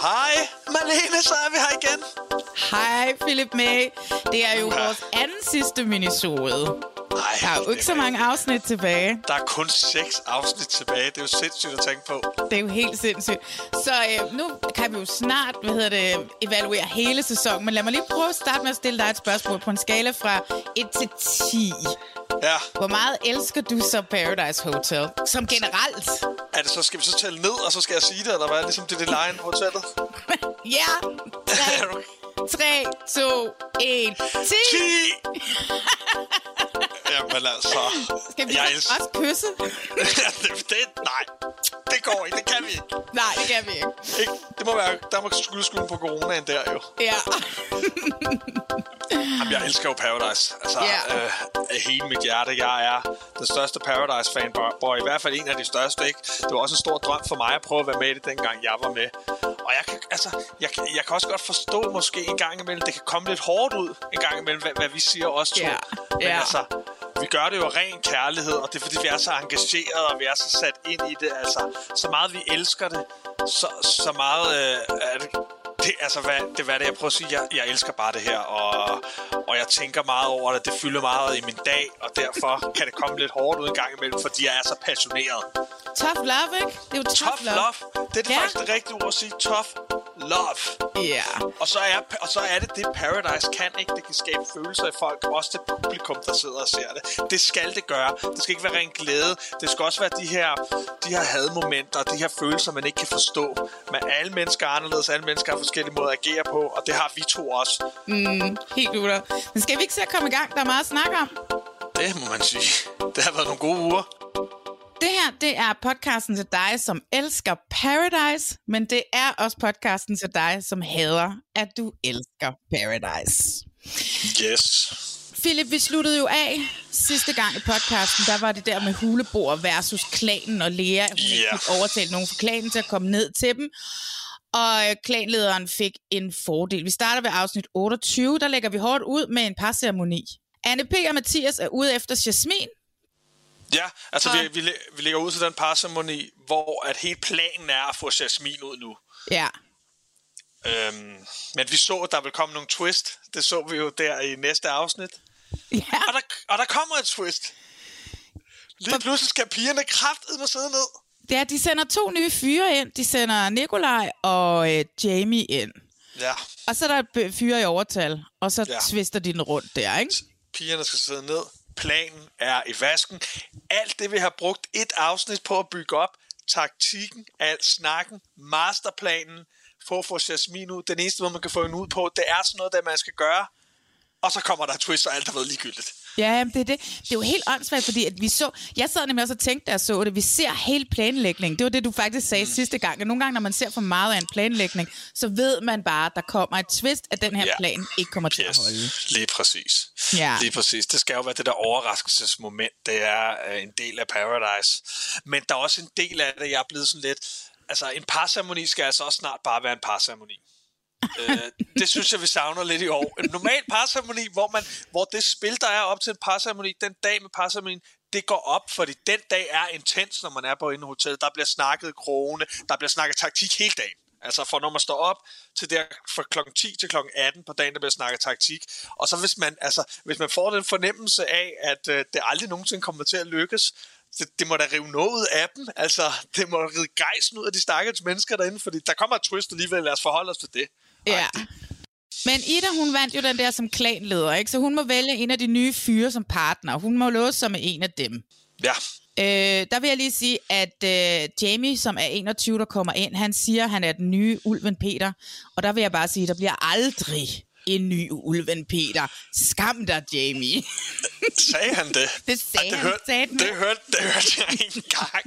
Hej, Malene, så er vi her igen. Hej, Philip May. Det er jo vores anden sidste minisode. Ej, Der er jo ikke så mange afsnit tilbage. Der er kun seks afsnit tilbage. Det er jo sindssygt at tænke på. Det er jo helt sindssygt. Så øh, nu kan vi jo snart hvad hedder det, evaluere hele sæsonen. Men lad mig lige prøve at starte med at stille dig et spørgsmål på en skala fra 1 til 10. Ja, Hvor meget elsker du så Paradise Hotel? Som generelt. er det så, skal vi så tælle ned, og så skal jeg sige det, eller hvad? Ligesom det, det line hotellet. Ja. 3, 3 2, 1, 10. 10! Jamen altså, Skal vi jeg også elsker... kysse? det, nej, det går ikke. Det kan vi ikke. Nej, det kan vi ikke. ikke? Det må være... Der må skulle skylde på coronaen der jo. Ja. Jamen, jeg elsker jo Paradise. Altså, Ja. øh, hele mit hjerte. Jeg er den største Paradise-fanboy. I hvert fald en af de største, ikke? Det var også en stor drøm for mig at prøve at være med i det, dengang jeg var med. Og jeg kan, altså, jeg, jeg kan også godt forstå måske en gang imellem, det kan komme lidt hårdt ud en gang imellem, hvad, hvad vi siger også to. Ja. Men Ja. altså, vi gør det jo af ren kærlighed, og det er fordi, vi er så engageret, og vi er så sat ind i det. Altså, så meget vi elsker det, så, så meget øh, er det, det, altså, hvad, det, hvad det, jeg prøver at sige? Jeg, jeg elsker bare det her, og, og jeg tænker meget over det. Det fylder meget i min dag, og derfor kan det komme lidt hårdt ud en gang imellem, fordi jeg er så passioneret. Tough love, ikke? Det er jo tough, Tough love, det er det ja. faktisk det rigtige ord at sige. Tough love. Ja. Og så, er, og så er det det, Paradise kan, ikke? Det kan skabe følelser i folk, også til publikum, der sidder og ser det. Det skal det gøre. Det skal ikke være ren glæde. Det skal også være de her, de her hadmomenter, de her følelser, man ikke kan forstå. Men alle mennesker er anderledes, alle mennesker har forskellige måder at agere på, og det har vi to også. Helt ude. Men skal vi ikke se at komme i gang? Der er meget at snakke om. Det må man sige. Det har været nogle gode uger. Det her, det er podcasten til dig, som elsker Paradise, men det er også podcasten til dig, som hader, at du elsker Paradise. Yes. Philip, vi sluttede jo af sidste gang i podcasten. Der var det der med hulebord versus klanen og Lea. Hun Ja. fik overtalt nogen fra klanen til at komme ned til dem. Og øh, klanlederen fik en fordel. Vi starter ved afsnit 28. Der lægger vi hårdt ud med en parceremoni. Anne P. og Mathias er ude efter Jasmin. Ja, altså Og- vi, vi, vi lægger ud til den parceremoni, hvor at helt planen er at få Jasmin ud nu. Ja. Øhm, men vi så, at der vil komme nogle twist. Det så vi jo der i næste afsnit. Ja. Og der, og der kommer et twist. Lige pludselig skal pigerne kraftedeme sidde ned. Ja, de sender to nye fyre ind. De sender Nikolaj og øh, Jamie ind. Ja, Og så er der et fyre i overtal, og så ja. Ja. twister de den rundt der, ikke? pigerne skal sidde ned. Planen er i vasken. Alt det, vi har brugt et afsnit på at bygge op. Taktikken, alt snakken, masterplanen, for at få Jasmin ud. Den eneste måde, man kan få hende ud på, det er sådan noget, der man skal gøre. Og så kommer der et twist, og alt har været ligegyldigt. Ja, det er det. Det er jo helt åndssvagt, fordi at vi så... Jeg sad nemlig også og tænkte, da jeg så det. Vi ser hele planlægningen. Det var det, du faktisk sagde mm. sidste gang. Og nogle gange, når man ser for meget af en planlægning, så ved man bare, at der kommer et twist, at den her Ja. plan ikke kommer til at holde. lige præcis. Ja. Lige præcis. Det skal jo være det der overraskelsesmoment. Det er øh, en del af Paradise. Men der er også en del af det, jeg er blevet sådan lidt... Altså, en parceremoni skal altså også snart bare være en parceremoni øh, det synes jeg, vi savner lidt i år. En normal parceremoni, hvor, man, hvor det spil, der er op til en parceremoni, den dag med parceremonien, det går op, fordi den dag er intens, når man er på inde hotel. Der bliver snakket krone, der bliver snakket taktik hele dagen. Altså for når man står op til der fra klokken 10 til klokken 18 på dagen, der bliver snakket taktik. Og så hvis man, altså, hvis man får den fornemmelse af, at øh, det aldrig nogensinde kommer til at lykkes, det, det må da rive noget af dem. Altså, det må rive gejsen ud af de stakkels mennesker derinde, fordi der kommer et twist alligevel. Lad os forholde os til det. Ja. Men Ida, hun vandt jo den der som klanleder, ikke? Så hun må vælge en af de nye fyre som partner. Hun må låse sig med en af dem. Ja, Øh, der vil jeg lige sige, at øh, Jamie, som er 21, der kommer ind, han siger, at han er den nye ulven Peter. Og der vil jeg bare sige, at der bliver aldrig en ny ulven Peter. Skam dig, Jamie. sagde han det? Det sagde Ej, det han, hørte, sagde den. det, hørte, det hørte jeg ikke engang.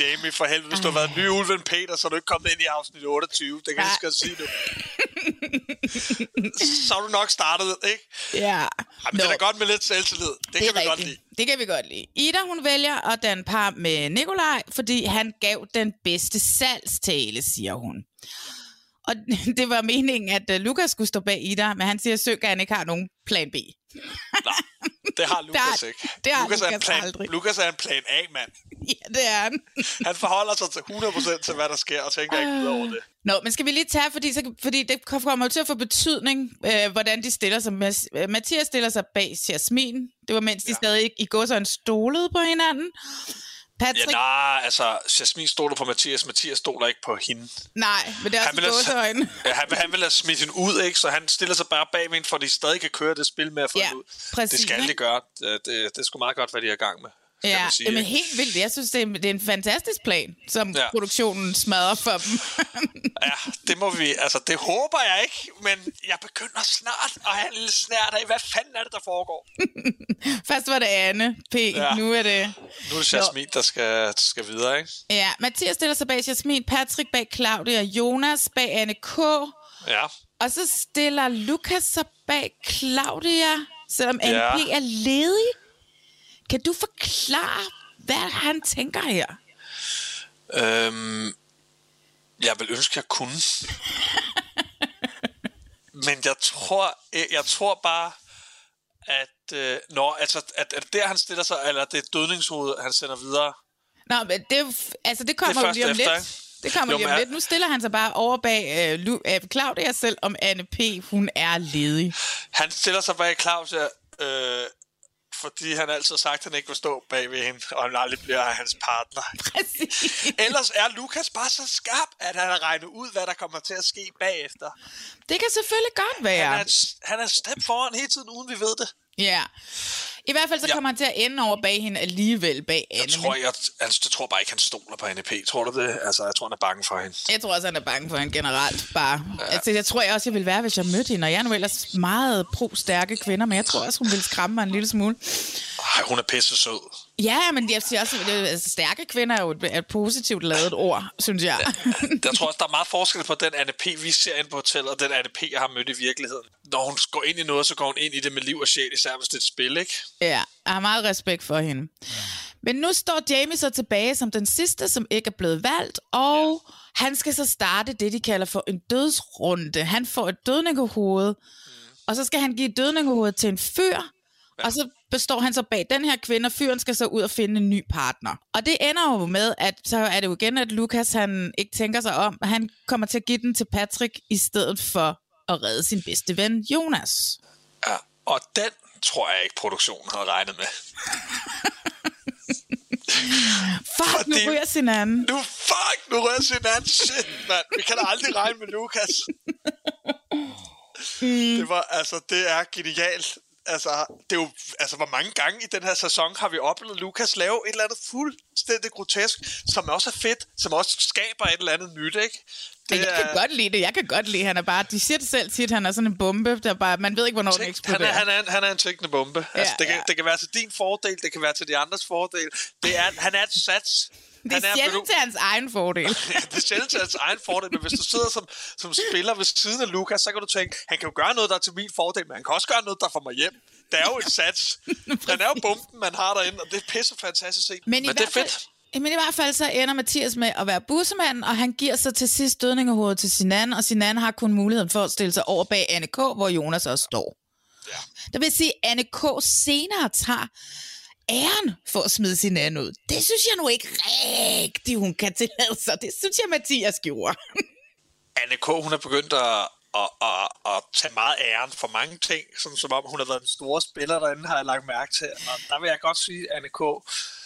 Jamie, for helvede, hvis du har været ny ulven Peter, så er du ikke kommet ind i afsnit 28. Det kan jeg lige skal sige nu. så har du nok startet, ikke? ja. Ej, men det er da godt med lidt selvtillid. Det, det kan vi godt lide. Det kan vi godt lide. Ida, hun vælger at danne par med Nikolaj, fordi han gav den bedste salgstale, siger hun. Og det var meningen, at uh, Lukas skulle stå bag Ida, men han siger, at Søgern ikke har nogen plan B. Nej, det har Lukas har- ikke. det har Lukas, er en Lukas plan, aldrig. Lukas er en plan A-mand. ja, det er han. Han forholder sig til 100% til, hvad der sker, og tænker ikke ud over det. Nå, men skal vi lige tage, fordi, så, fordi det kommer til at få betydning, øh, hvordan de stiller sig. Øh, Mathias stiller sig bag Jasmin. Det var mens de Ja. stadig i går sådan stolede på hinanden. Ja, Patrick, nej, altså, Jasmin stoler på Mathias, Mathias stoler ikke på hende. nej, men det er Han også vil, have, ja, han, vil, han vil have smidt hende ud, ikke? så han stiller sig bare bag hende, for de stadig kan køre det spil med at få Ja, ud. præcis, det skal de gøre. Det, det, det er sgu meget godt, hvad de er i gang med. Ja, sige, ikke? helt vildt. Jeg synes, det er, det er en fantastisk plan, som ja. Produktionen smadrer for dem. Ja, det må vi, altså det håber jeg ikke, men jeg begynder snart at have en lille snært af, hvad fanden er det, der foregår? Først var det Anne P, ja. Nu er det... Nu er det Jasmin, der skal, skal videre, ikke? Ja, Mathias stiller sig bag Jasmin, Patrick bag Claudia, Jonas bag Anne K. Ja. Og så stiller Lukas sig bag Claudia, selvom Anne Ja. P er ledig. Kan du forklare, hvad han tænker her? Øhm, jeg vil ønske, jeg kunne. Men jeg tror, jeg, jeg tror bare, at, øh, når, altså, at, at der han stiller sig, eller det er dødningshovedet, han sender videre. Nå, men det, altså, det kommer Det jo lige om efter, lidt. ikke? Det kommer Jo, lige om lidt. Nu stiller han sig bare over bag øh, Lu- øh, Claudia selv, om Anne P. hun er ledig. Han stiller sig bag Claus, ja, øh, fordi han altid har sagt, at han ikke vil stå bag ved hende, og han aldrig bliver hans partner. Præcis. Ellers er Lukas bare så skarp, at han har regnet ud, hvad der kommer til at ske bagefter. Det kan selvfølgelig godt være. Han er, han er step foran hele tiden, uden vi ved det. Ja. I hvert fald så Ja. kommer han til at ende over bag hende alligevel bag Anne. Jeg tror, jeg, altså, jeg tror bare ikke, han stoler på NP. Tror du det? Altså, jeg tror, han er bange for hende. Jeg tror også, han er bange for hende generelt. Bare. Ja. Altså, jeg tror jeg også, jeg ville være, hvis jeg mødte hende. Og jeg er nu ellers meget pro-stærke kvinder, men jeg tror også, hun ville skræmme mig en lille smule. Ej, hun er pisse sød. Ja, men jeg siger også, at altså, stærke kvinder er jo et, et positivt lavet ord, synes jeg. Jeg tror også, der er meget forskel på den Anne P., vi ser inde på hotellet, og den Anne P., jeg har mødt i virkeligheden. Når hun går ind i noget, så går hun ind i det med liv og sjæl, især hvis det er et spil, ikke? ja, jeg har meget respekt for hende. Men nu står Jamie så tilbage som den sidste, som ikke er blevet valgt, og ja. han skal så starte det, de kalder for en dødsrunde. Han får et dødningehoved, mm. og så skal han give et dødningehoved til en fyr, ja. og så består han så bag den her kvinde, og fyren skal så ud og finde en ny partner. Og det ender jo med, at så er det jo igen, at Lukas han ikke tænker sig om, han kommer til at give den til Patrick, i stedet for at redde sin bedste ven, Jonas. Ja, og den tror jeg ikke, produktionen havde regnet med. Fuck, nu Fordi- ryger sin anden. Nu, fuck, nu rører sin anden shit, mand. Vi kan da aldrig regne med Lukas. Det var, altså, det er genialt. Altså, det er jo, altså, hvor mange gange i den her sæson har vi oplevet Lukas lave et eller andet fuldstændig grotesk, som også er fedt, som også skaber et eller andet nyt, ikke? Det jeg kan godt lide det. Jeg kan godt lide, han er bare... De siger det selv tit, han er sådan en bombe, der bare... Man ved ikke, hvornår den han, eksploderer. er, han, er, en- han er en tækkende bombe. Ja, altså, det, kan, ja. det kan være til din fordel, det kan være til de andres fordel. Det er, han er et sats. det Han er ved sjældent til hans egen fordel. Ja, det er sjældent til hans egen fordel, men hvis du sidder som, som spiller ved siden af Lukas, så kan du tænke, han kan jo gøre noget, der er til min fordel, men han kan også gøre noget, der får mig hjem. Det er jo et sats. Den er jo bomben, man har derinde, og det er pisse fantastisk set. Men, men det er fedt. Men i hvert fald så ender Mathias med at være bussemanden, og han giver så til sidst dødningehovedet til sin anden, og sin anden har kun muligheden for at stille sig over bag Anne K., hvor Jonas også står. Ja. Det vil sige, at Anne K. senere tager æren for at smide sin anden ud. Det synes jeg nu ikke rigtigt, hun kan tillade sig. Det synes jeg, Mathias gjorde. Anne K., hun er begyndt at, at, at, at tage meget æren for mange ting, sådan som om hun har været den store spiller derinde, har jeg lagt mærke til. Og der vil jeg godt sige, Anne K.,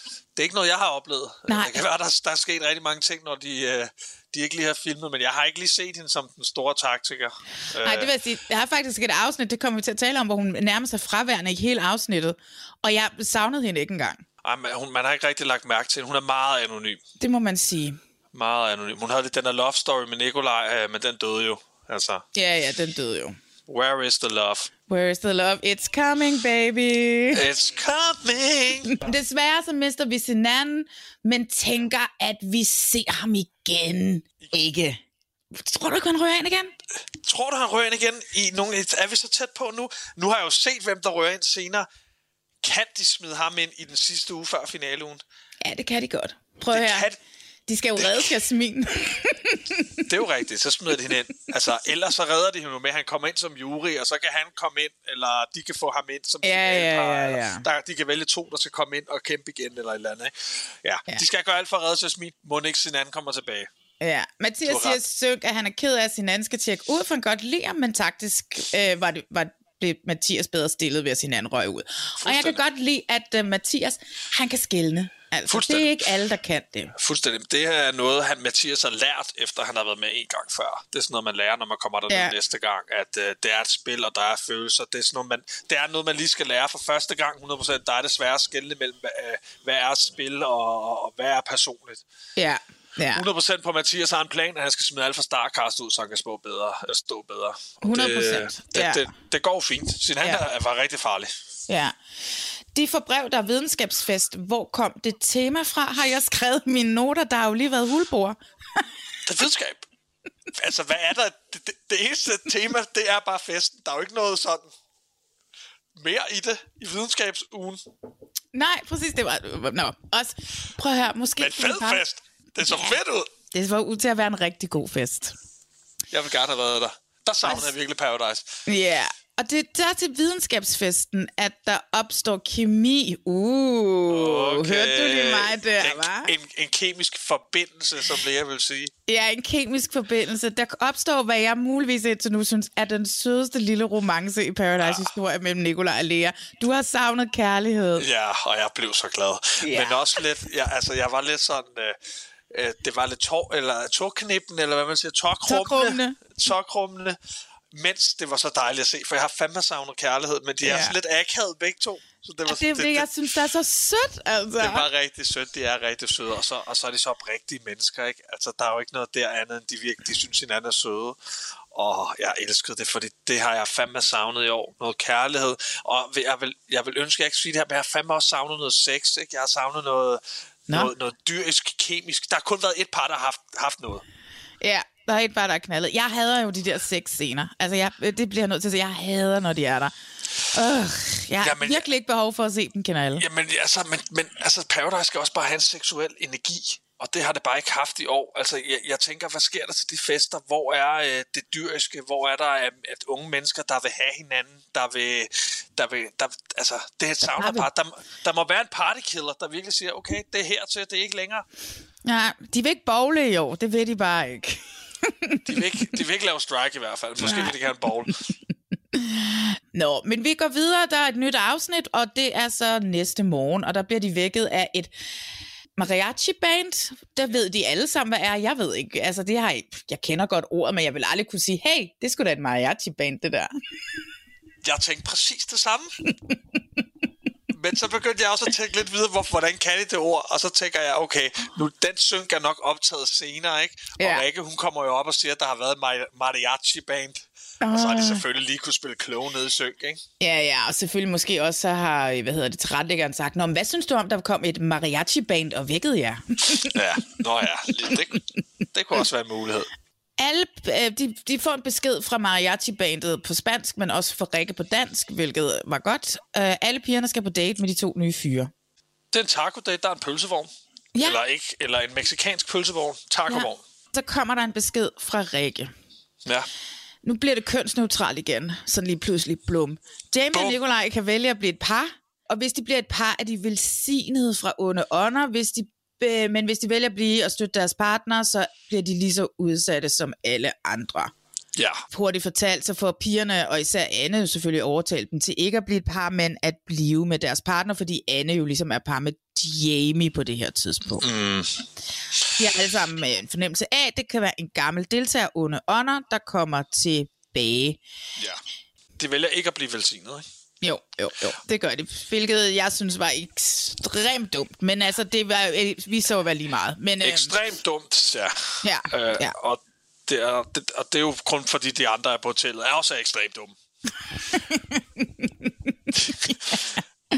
Det er ikke noget, jeg har oplevet. Nej. Det kan være, der, der er sket rigtig mange ting, når de, øh, de ikke lige har filmet, men jeg har ikke lige set hende som den store taktiker. Nej, det vil jeg sige. Jeg har faktisk et afsnit, det kommer vi til at tale om, hvor hun nærmer sig fraværende i hele afsnittet. Og jeg savnede hende ikke engang. Ej, men hun, man har ikke rigtig lagt mærke til hende. Hun er meget anonym. Det må man sige. Meget anonym. Hun havde lidt den der love story med Nikolaj, øh, men den døde jo. Altså, Ja, ja, den døde jo. where is the love? Where is the love? It's coming, baby. It's coming! Desværre så mister vi hinanden, men tænker, at vi ser ham igen. Ikke. Tror du ikke, han rører ind igen? Tror du, han rører ind igen? I nogle, er vi så tæt på nu? Nu har jeg jo set, hvem der rører ind senere. Kan de smide ham ind i den sidste uge før finaleugen? Ja, det kan de godt. Prøv Det her. kan- De skal jo redde Jasmin. Det er jo rigtigt, så smider de hende ind. Altså, ellers så redder de jo med, at han kommer ind som jury, og så kan han komme ind, eller de kan få ham ind som Ja, ja, ja, eller ja. Der, de kan vælge to, der skal komme ind og kæmpe igen, eller et eller andet. Ikke? Ja. Ja. de skal gøre alt for at redde Jasmin. Må ikke sin anden kommer tilbage. Ja, Mathias siger søg, at han er ked af, at sin anden skal tjekke ud, for han godt ham, men taktisk øh, var det, var, blev Mathias bedre stillet ved at sin anden røg ud. Og jeg kan godt lide, at uh, Mathias, han kan skælne. Altså, det er ikke alle, der kan det. Fuldstændig. Det her er noget, han Mathias har lært, efter han har været med en gang før. Det er sådan noget, man lærer, når man kommer der Ja. næste gang, at øh, det er et spil, og der er følelser. Det er, sådan noget, man, det er noget, man lige skal lære for første gang 100%. Der er at skelne mellem, hvad, øh, hvad er spil, og, og, og hvad er personligt. Ja, ja. 100% på Mathias har en plan, at han skal smide alt for Starcast ud, så han kan stå bedre. øh, Stå bedre. 100%, Det, det, ja. det, det, går fint. Sin han Ja. var rigtig farlig. ja. De får brev, der er videnskabsfest. Hvor kom det tema fra? Har jeg skrevet mine noter? Der har jo lige været hulbord. Det er videnskab. altså, hvad er der? Det, det, det eneste tema, det er bare festen. Der er jo ikke noget sådan mere i det i videnskabsugen. Nej, præcis, det var... Nå, også, prøv at høre, måske... Men fed fest. Det så fedt ud. Det var ud til at være en rigtig god fest. Jeg vil gerne have været der. Der savner jeg virkelig Paradise. Ja, yeah. og det er der til videnskabsfesten, at der opstår kemi. Uh, okay. hørte du lige mig der, en, hva'? en, en kemisk forbindelse, som Lea vil sige. Ja, en kemisk forbindelse. Der opstår, hvad jeg muligvis indtil nu synes, er den sødeste lille romance i Paradise-historie mellem Nicolaj og Lea. Du har savnet kærlighed. Ja, og jeg blev så glad. Ja. Men også lidt, ja, altså jeg var lidt sådan, øh, øh, det var lidt tår, eller tårknippen, eller hvad man siger. Tårkrummende. Tårkrummende. Mens det var så dejligt at se, for jeg har fandme savnet kærlighed, men de er Ja. sådan lidt akavet begge to. Så det, var, det er det, jeg synes, der er så sødt, altså. det var rigtig sødt, de er rigtig søde, og så, og så er de så oprigtige mennesker, ikke? Altså, der er jo ikke noget der andet, end de virkelig, de synes hinanden er søde. Og jeg elskede det, fordi det har jeg fandme savnet i år. Noget kærlighed. Og jeg vil, jeg vil ønske, at jeg ikke sige det her, men jeg har fandme også savnet noget sex, ikke? Jeg har savnet noget, Nå. noget, noget dyrisk, kemisk. Der har kun været et par, der har haft, haft noget. Ja, der er et bare, der er knaldet. Jeg hader jo de der seks scener. Altså, jeg, det bliver jeg nødt til at sige. Jeg hader, når de er der. Øh, jeg har Jamen, virkelig ikke behov for at se dem knalde. Jamen, altså, men, men altså, Paradise skal også bare have en seksuel energi, og det har det bare ikke haft i år. Altså, jeg, jeg tænker, hvad sker der til de fester? Hvor er øh, det dyriske? Hvor er der øh, at unge mennesker, der vil have hinanden? Der vil, der vil, der, altså, det er et savner vil- bare. Der, må- der må være en partykiller, der virkelig siger, okay, det er hertil, det er ikke længere. Nej, de vil ikke bowle i år. Det ved de bare ikke. De vil ikke, de vil ikke lave strike i hvert fald. Måske vil de gerne bowl. Nå, men vi går videre. Der er et nyt afsnit, og det er så næste morgen, og der bliver de vækket af et mariachi-band. Der ved de alle sammen, hvad er. Jeg ved ikke. Altså, det har jeg, jeg kender godt ordet, men jeg vil aldrig kunne sige, hey, det skulle da et mariachi-band, det der. Jeg tænkte præcis det samme. Men så begyndte jeg også at tænke lidt videre, hvor, hvordan kan de det ord? Og så tænker jeg, okay, nu den synk er nok optaget senere, ikke? Og Ja. Rikke, hun kommer jo op og siger, at der har været en mari- mariachi-band. Og så har de selvfølgelig lige kunne spille kloge nede i synk, ikke? Ja, ja, og selvfølgelig måske også så har, hvad hedder det, tilrettelæggeren sagt, Nå, men hvad synes du om, der kom et mariachi-band og vækkede jer? Ja, nå ja, det, det kunne også være en mulighed. Alle, øh, de, de får en besked fra mariachi-bandet på spansk, men også fra Rikke på dansk, hvilket var godt. Øh, alle pigerne skal på date med de to nye fyre. Det er en taco date, der er en pølsevogn. Ja. Eller, ikke, eller en meksikansk pølsevogn. Tacovogn. Så kommer der en besked fra Rikke. Ja. Nu bliver det kønsneutralt igen, sådan lige pludselig blum. Jamie Bum. og Nikolaj kan vælge at blive et par, og hvis de bliver et par, er de velsignede fra onde ånder, hvis de, øh, men hvis de vælger at blive og støtte deres partner, så bliver de lige så udsatte som alle andre. Ja. Hurtigt fortalt, så får pigerne, og især Anne jo selvfølgelig overtalt dem til ikke at blive et par, men at blive med deres partner, fordi Anne jo ligesom er par med Jamie på det her tidspunkt. Mm. De har alle sammen med en fornemmelse af, at det kan være en gammel deltager under ånder, der kommer tilbage. Ja. De vælger ikke at blive velsignet, ikke? Jo, jo, jo, det gør de. Hvilket jeg synes var ekstremt dumt. Men altså, det var, øh, vi så vel lige meget. Men, øh, Ekstremt dumt, ja. Ja, Øh, ja. Og, det er, det, og det er jo kun fordi de andre er på hotellet, er også ekstremt dumme.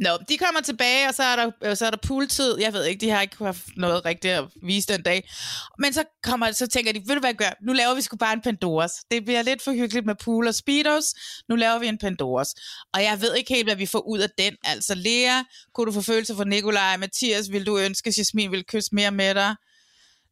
Nå, de kommer tilbage, og så er der, øh, så er der pooltid. Jeg ved ikke, de har ikke haft noget rigtigt at vise den dag. Men så, kommer, så tænker de, ved du hvad jeg gør? Nu laver vi sgu bare en Pandoras. Det bliver lidt for hyggeligt med pool og speedos. Nu laver vi en Pandoras. Og jeg ved ikke helt, hvad vi får ud af den. Altså, Lea, kunne du få følelser for Nikolaj? Mathias, vil du ønske, at Jasmin vil kysse mere med dig?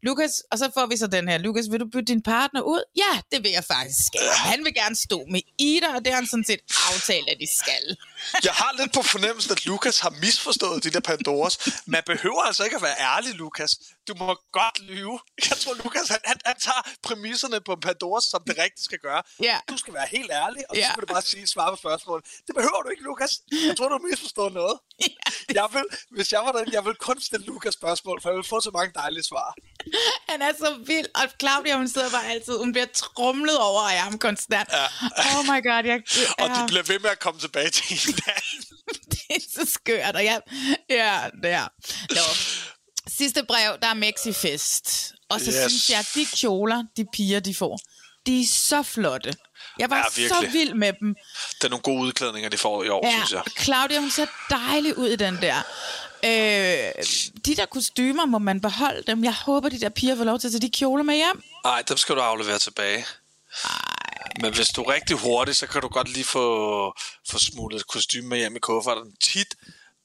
Lukas, og så får vi så den her. Lukas, vil du bytte din partner ud? Ja, det vil jeg faktisk. Han vil gerne stå med Ida, og det har han sådan set aftalt, at de skal. Jeg har lidt på fornemmelsen, at Lukas har misforstået de der Pandoras. Man behøver altså ikke at være ærlig, Lukas. Du må godt lyve. Jeg tror, Lukas, han, han, han tager præmisserne på Pandoras, som det rigtigt skal gøre. Ja. Du skal være helt ærlig, og så Ja. skal du bare sige, svare på spørgsmål. Det behøver du ikke, Lukas. Jeg tror, du har misforstået noget. Jeg vil, hvis jeg var derinde, jeg vil kun stille Lukas spørgsmål, for jeg vil få så mange dejlige svar. Han er så vild, og Claudia, hun sidder bare altid, hun bliver trumlet over af ham konstant. Ja. Oh my god, jeg, Og de ja, bliver ved med at komme tilbage til hinanden. det er så skørt, og jeg, ja, det er. Nå. Sidste brev, der er Mexifest. Og så Yes. synes jeg, at de kjoler, de piger, de får, de er så flotte. Jeg var Ja, så vild med dem. Det er nogle gode udklædninger, de får i år, Ja, synes jeg. Claudia, hun ser dejlig ud i den der. Øh, de der kostymer, må man beholde dem. Jeg håber, de der piger får lov til at tage de kjoler med hjem. Nej, dem skal du aflevere tilbage. Men hvis du er rigtig hurtig, så kan du godt lige få, få smuglet et kostume med hjem i kufferten. Tit,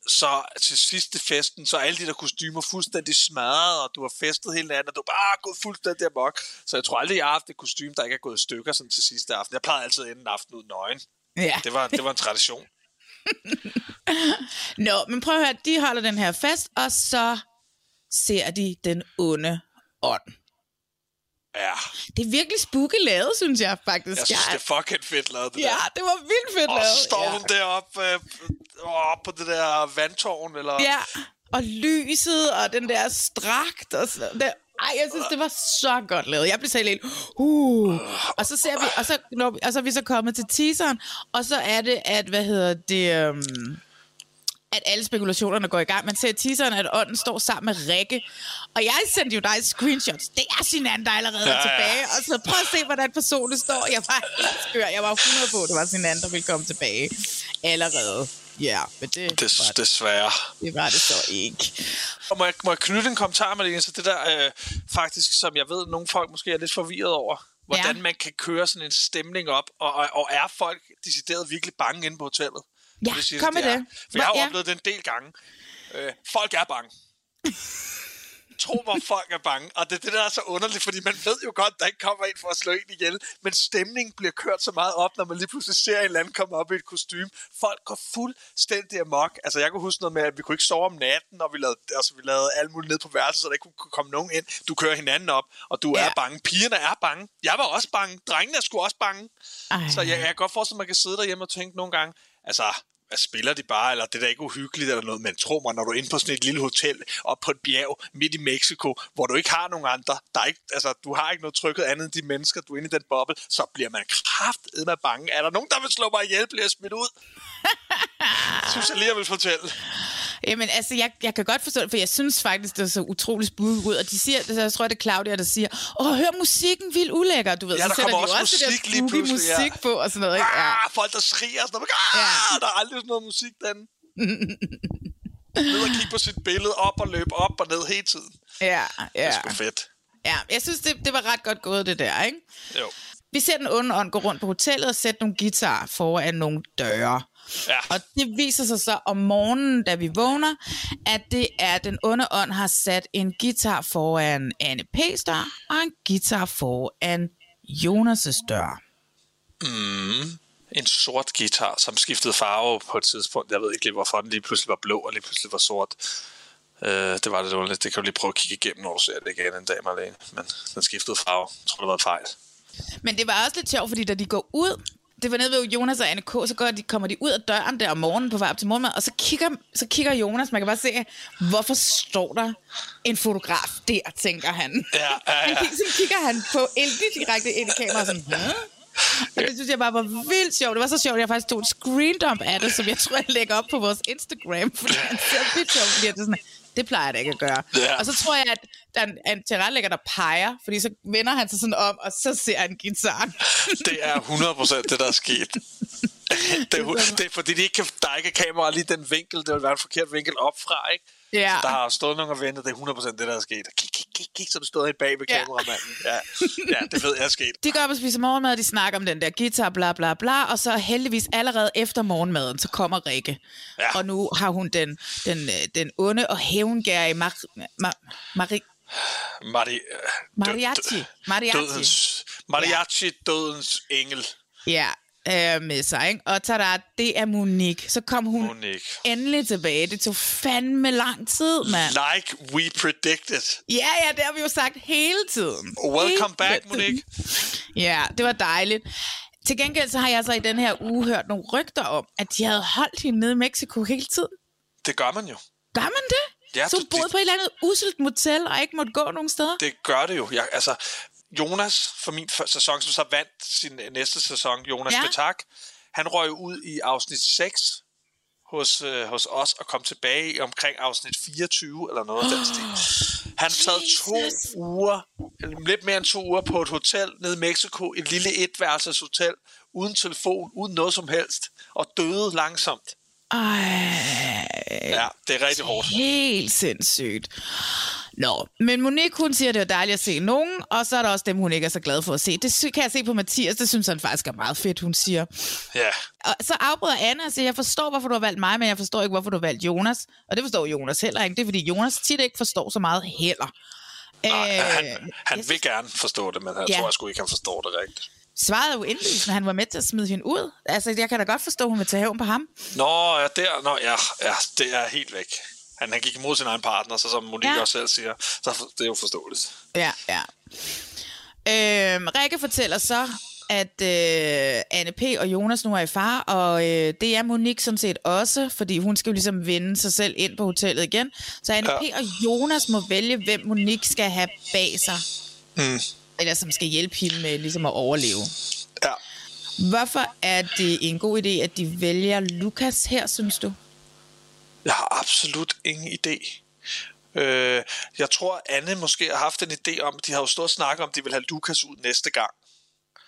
så til sidste festen, så alle de der kostymer fuldstændig smadret, og du har festet hele natten, og du er bare gået fuldstændig amok. Så jeg tror aldrig, jeg har haft et kostume, der ikke er gået i stykker sådan til sidste aften. Jeg plejede altid at ende en aften ud nøgen. Ja. Det var, det var en tradition. Nå, men prøv at høre, de holder den her fest, og så ser de den onde ånd. Ja, Det er virkelig spooky lavet, synes jeg faktisk. jeg synes, det er fucking fedt lavet, det ja, der. det var vildt fedt Og lavet. så står ja. hun deroppe øh, op på det der vandtårn, eller... Ja, og lyset, og den der strakt, og så, det, ej, jeg synes, det var så godt lavet. Jeg blev så helt, uh. Og så ser vi, og så, når, vi- og så er vi så kommet til teaseren, og så er det, at, hvad hedder det, um, at alle spekulationerne går i gang. Man ser i teaseren, at ånden står sammen med Rikke. Og jeg sendte jo dig screenshots. Det er Sinan, der allerede er ja. tilbage. Og så prøv at se, hvordan personen står. Jeg var helt skør. Jeg var 100 på, det var Sinan, der ville komme tilbage. Allerede. Ja, men det, Det, var, det, desværre. det var det så ikke. Og må jeg, må jeg knytte en kommentar med det, så det der øh, faktisk, som jeg ved, nogle folk måske er lidt forvirret over, hvordan ja. man kan køre sådan en stemning op, og, og, og er folk decideret virkelig bange inde på hotellet? Ja, Det synes kom med er. det. For jeg har jo ja. oplevet det en del gange. Øh, folk er bange. Tro mig, folk er bange. Og det er det, der er så underligt, fordi man ved jo godt, der ikke kommer en for at slå en ihjel, men stemningen bliver kørt så meget op, når man lige pludselig ser en eller anden komme op i et kostume. Folk går fuldstændig amok. Altså, jeg kunne huske noget med, at vi kunne ikke sove om natten, og vi lavede, altså, vi lavede alt muligt ned på værelset, så der ikke kunne komme nogen ind. Du kører hinanden op, og du Ja. er bange. Pigerne er bange. Jeg var også bange. Drengene er sgu også bange. Ej. Så jeg, jeg kan godt forestille, at man kan sidde derhjemme og tænke nogle gange, altså, hvad spiller de bare, eller det er da ikke uhyggeligt eller noget, men tro mig, når du er inde på sådan et lille hotel, op på et bjerg midt i Mexico, hvor du ikke har nogen andre, der er ikke, altså, du har ikke noget trykket andet end de mennesker, du er inde i den boble, så bliver man kraftedet med bange. Er der nogen, der vil slå mig ihjel, bliver jeg smidt ud? synes jeg lige, jeg vil fortælle. Jamen, altså, jeg, jeg kan godt forstå det, for jeg synes faktisk, det er så utroligt spooky ud. Og de siger, det, jeg tror, det er Claudia, der siger, åh, hør musikken, vildt ulækker, du ved. Ja, så der sætter kommer de også også det musik der lige pludselig, ja. musik på og sådan noget, ikke? Ja. Ah, folk, der skriger og sådan noget. Ah, Ja. Der er aldrig sådan noget musik den. Ned og kigge på sit billede, op og løbe op og ned hele tiden. Ja, Det ja. er sgu fedt. ja. Jeg synes, det, det var ret godt gået, det der, ikke? Jo. Vi ser den onde ånd gå rundt på hotellet og sætte nogle guitarer foran nogle døre. Ja. Og det viser sig så om morgenen, da vi vågner, at det er, den onde ånd har sat en guitar foran Anne P's dør, og en guitar foran Jonas' dør. en sort guitar, som skiftede farve på et tidspunkt. Jeg ved ikke lige, hvorfor den lige pludselig var blå og lige pludselig var sort. Øh, det var lidt underligt. Det kan du lige prøve at kigge igennem, når du ser det igen en dag, Marlene. Men den skiftede farve. Jeg tror, det var en fejl. Men det var også lidt sjovt, fordi da de går ud, det var nede ved Jonas og Anne K., så går de, kommer de ud af døren der om morgenen på vej op til morgenmad, og så kigger, så kigger Jonas, man kan bare se, hvorfor står der en fotograf der, tænker han. Ja, ja, Han ja. kigger, så kigger han på Elke direkte ind i kameraet, sådan, Hæ? Og det synes jeg bare var vildt sjovt. Det var så sjovt, at jeg faktisk tog en screendump af det, som jeg tror, jeg lægger op på vores Instagram, fordi han ser vildt sjovt, fordi det er sådan, det plejer jeg da ikke at gøre. Ja. Og så tror jeg, at der er en, tilrettelægger, der peger, fordi så vender han sig sådan om, og så ser han gitaren. Det er 100% det, der er sket. det, er, det er fordi, de ikke kan, der ikke er kamera lige den vinkel. Det vil være en forkert vinkel opfra, ikke? Ja. Så der har stået nogen og ventet. Det er 100% det, der er sket. Kig, kig, kig, kig, så du stod helt bag ved Ja. kameramanden. Ja. ja, det ved jeg er sket. De går op og spiser morgenmad, og de snakker om den der guitar, bla bla bla, og så heldigvis allerede efter morgenmaden, så kommer Rikke. Ja. Og nu har hun den, den, øh, den onde og hævngærige Mar, Mar, Marie, Mari, Mariachi. Mariachi. Dødens, mariachi, dødens engel. Ja, øh, med sig, ikke? Og tada, det er Monique. Så kom hun Monique. endelig tilbage. Det tog fandme lang tid, mand. Like we predicted. Ja, ja, det har vi jo sagt hele tiden. Welcome Hele back, tiden. Monique. Ja, det var dejligt. Til gengæld så har jeg så i den her uge hørt nogle rygter om, at de havde holdt hende nede i Mexico hele tiden. Det gør man jo. Gør man det? Ja, så hun boede det- på et eller andet uselt motel og ikke måtte gå nogen steder? Det gør det jo. Jeg, altså, Jonas, for min sæson, som så vandt sin øh, næste sæson, Jonas Ja. Betak, han røg ud i afsnit 6 hos, øh, hos os og kom tilbage omkring afsnit 24 eller noget af den stil. Han sad to uger, lidt mere end to uger på et hotel nede i Mexico, et lille etværelses hotel, uden telefon, uden noget som helst, og døde langsomt. Ej, Ja, det er rigtig hårdt. helt sindssygt. Nå, men Monique, hun siger, det er dejligt at se nogen, og så er der også dem, hun ikke er så glad for at se. Det kan jeg se på Mathias, det synes han faktisk er meget fedt, hun siger. Ja, Og så afbryder Anna og siger, jeg forstår, hvorfor du har valgt mig, men jeg forstår ikke, hvorfor du har valgt Jonas. Og det forstår Jonas heller ikke. Det er, fordi Jonas tit ikke forstår så meget heller. Nej, Øh, han, han vil gerne forstå det, men jeg Ja. tror jeg sgu ikke, han forstår det rigtigt. Svaret er jo indlysende, han var med til at smide hende ud. Altså, jeg kan da godt forstå, at hun vil tage hævn på ham. Nå, ja, der, nå, ja, ja, det er helt væk. Han, han gik imod sin egen partner, så som Monique Ja. også selv siger, så det er jo forståeligt. Ja, ja. Øhm, Rikke fortæller så, at øh, Anne P. og Jonas nu er i far, og øh, det er Monique sådan set også, fordi hun skal jo ligesom vinde sig selv ind på hotellet igen. Så Anne Ja. P. og Jonas må vælge, hvem Monique skal have bag sig. Mm. Eller som skal hjælpe hende med ligesom at overleve. Ja. Hvorfor er det en god idé, at de vælger Lukas her, synes du? Jeg har absolut ingen idé. Øh, jeg tror, Anne måske har haft en idé om, de har jo stået og snakket om, de vil have Lukas ud næste gang.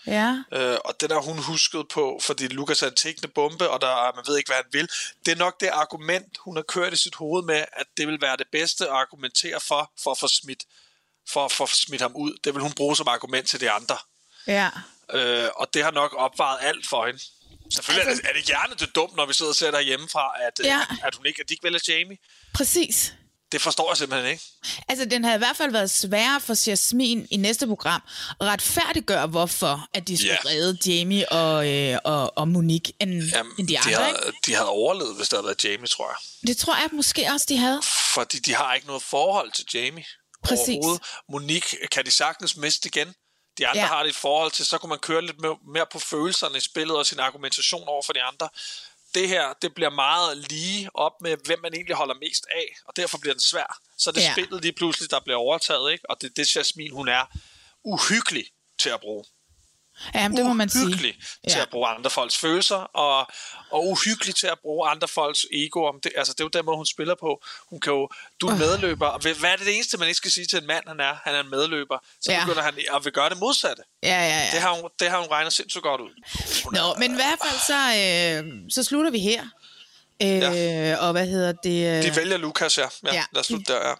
Ja. Øh, og den har hun husket på, fordi Lukas er en tækkende bombe, og der, man ved ikke, hvad han vil. Det er nok det argument, hun har kørt i sit hoved med, at det vil være det bedste at argumentere for, for at få smidt, for, for at få smidt ham ud. Det vil hun bruge som argument til de andre. Ja. Øh, og det har nok opvejet alt for hende. Selvfølgelig altså, er, det, er det hjernet dumt, når vi sidder og ser derhjemmefra, at, Ja. ja. at, hun ikke, at de ikke vælger Jamie. Præcis. Det forstår jeg simpelthen ikke. Altså, den havde i hvert fald været sværere for Jasmin i næste program at retfærdiggøre, hvorfor at de skulle Ja. redde Jamie og, øh, og, og Monique end, Jamen, end de de, andre, havde, ikke? de havde overlevet, hvis der havde været Jamie, tror jeg. Det tror jeg måske også, de havde. Fordi de har ikke noget forhold til Jamie. Præcis. Monique kan de sagtens miste igen. De andre Ja. har det et forhold til, så kunne man køre lidt mere, på følelserne i spillet og sin argumentation over for de andre. Det her, det bliver meget lige op med, hvem man egentlig holder mest af, og derfor bliver den svær. Så det Ja. spillet lige pludselig, der bliver overtaget, ikke? og det er det, Jasmin, hun er uhyggelig til at bruge. Jamen, det må man sige. uhyggelig til Ja. at bruge andre folks følelser, og, og uhyggelig til at bruge andre folks ego. Om det, altså, det er jo den måde, hun spiller på. Hun kan jo, du er en medløber, og hvad er det, det eneste, man ikke skal sige til en mand, han er? Han er en medløber. Så Ja. ja. begynder han at vil gøre det modsatte. Ja, ja, ja. Det, har hun, det har hun regnet sindssygt godt ud. Hun Nå, er- men i hvert fald så, øh, så slutter vi her. Øh, ja. Og hvad hedder det? Øh, De vælger Lukas, ja. ja, Ja. ja. Lad os slutte der, ja.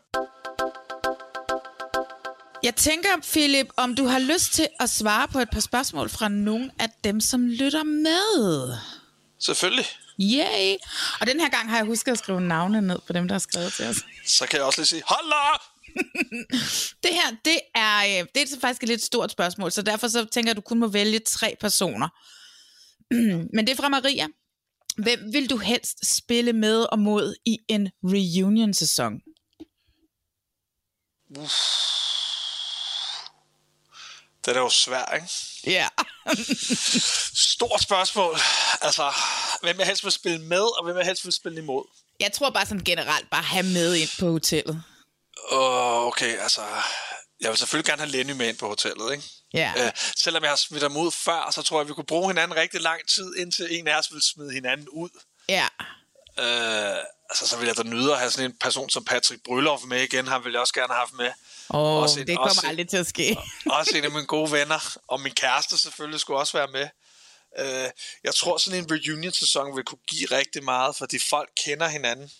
Jeg tænker, Philip, om du har lyst til at svare på et par spørgsmål fra nogle af dem, som lytter med. Selvfølgelig. Yay! Og den her gang har jeg husket at skrive navne ned på dem, der har skrevet til os. Så kan jeg også lige sige, hold! Det her, det er, øh, det er faktisk et lidt stort spørgsmål, så derfor så tænker jeg, at du kun må vælge tre personer. Men det er fra Maria. Hvem vil du helst spille med og mod i en reunion-sæson? Det er jo svært, ikke? Ja. Stort spørgsmål. Altså, hvem jeg helst vil spille med, og hvem jeg helst vil spille imod? Jeg tror bare sådan generelt bare have med ind på hotellet. Åh, okay, altså... Jeg vil selvfølgelig gerne have Lenny med ind på hotellet, ikke? Ja. Øh, selvom jeg har smidt ham ud før, så tror jeg, vi kunne bruge hinanden rigtig lang tid, indtil en af os vil smide hinanden ud. Ja. Øh, altså, så vil jeg da nyde at have sådan en person som Patrick Brylloff med igen. Han ville jeg også gerne have haft med. Åh, Også en- det kommer også aldrig til at ske. Også en af mine gode venner. Og min kæreste selvfølgelig skulle også være med. Øh, jeg tror, sådan en reunion-sæson vil kunne give rigtig meget, fordi folk kender hinanden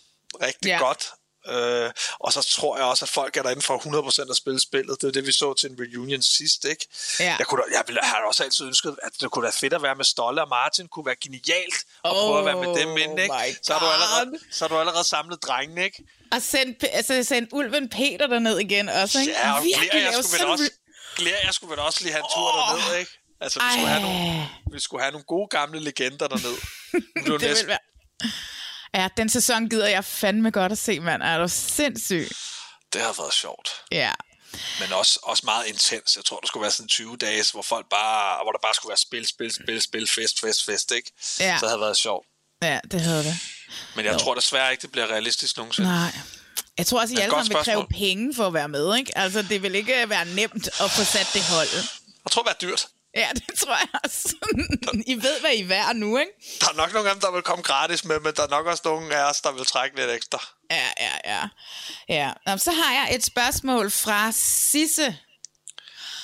rigtig Ja. godt. Øh, og så tror jeg også, at folk er derinde for 100% at spille spillet. Det er det, vi så til en reunion sidst, ikke? Ja. Jeg, kunne, jeg, ville, har også altid ønsket, at det kunne være fedt at være med Stolle og Martin. kunne være genialt at prøve at være med dem Oh my ikke? Så har, du allerede, så har du allerede samlet drengene, ikke? Og send, altså, send Ulven Peter derned igen også, ikke? Ja, og Virkelig jeg skulle vel også, Glea, jeg skulle vel også lige have en tur oh. derned, ikke? Altså, vi skulle, have nogle, vi skulle have nogle gode gamle legender derned. Er det, næsten, være... Ja, den sæson gider jeg fandme godt at se, mand. Er du sindssyg? det har været sjovt. Ja. Men også, også meget intens. Jeg tror, der skulle være sådan 20 dage, hvor, folk bare, hvor der bare skulle være spil, spil, spil, spil, fest, fest, fest, ikke? Ja. Så det havde været sjovt. Ja, det havde det. Men jeg tror desværre ikke, det bliver realistisk nogensinde. Nej. Jeg tror også, at I alle sammen vil kræve penge for at være med, ikke? Altså, det vil ikke være nemt at få sat det hold. Jeg tror, det bliver dyrt. Ja, det tror jeg også. I ved, hvad I er værd nu, ikke? Der er nok nogle af dem, der vil komme gratis med, men der er nok også nogle af os, der vil trække lidt ekstra. Ja, ja, ja. ja. Nå, så har jeg et spørgsmål fra Sisse.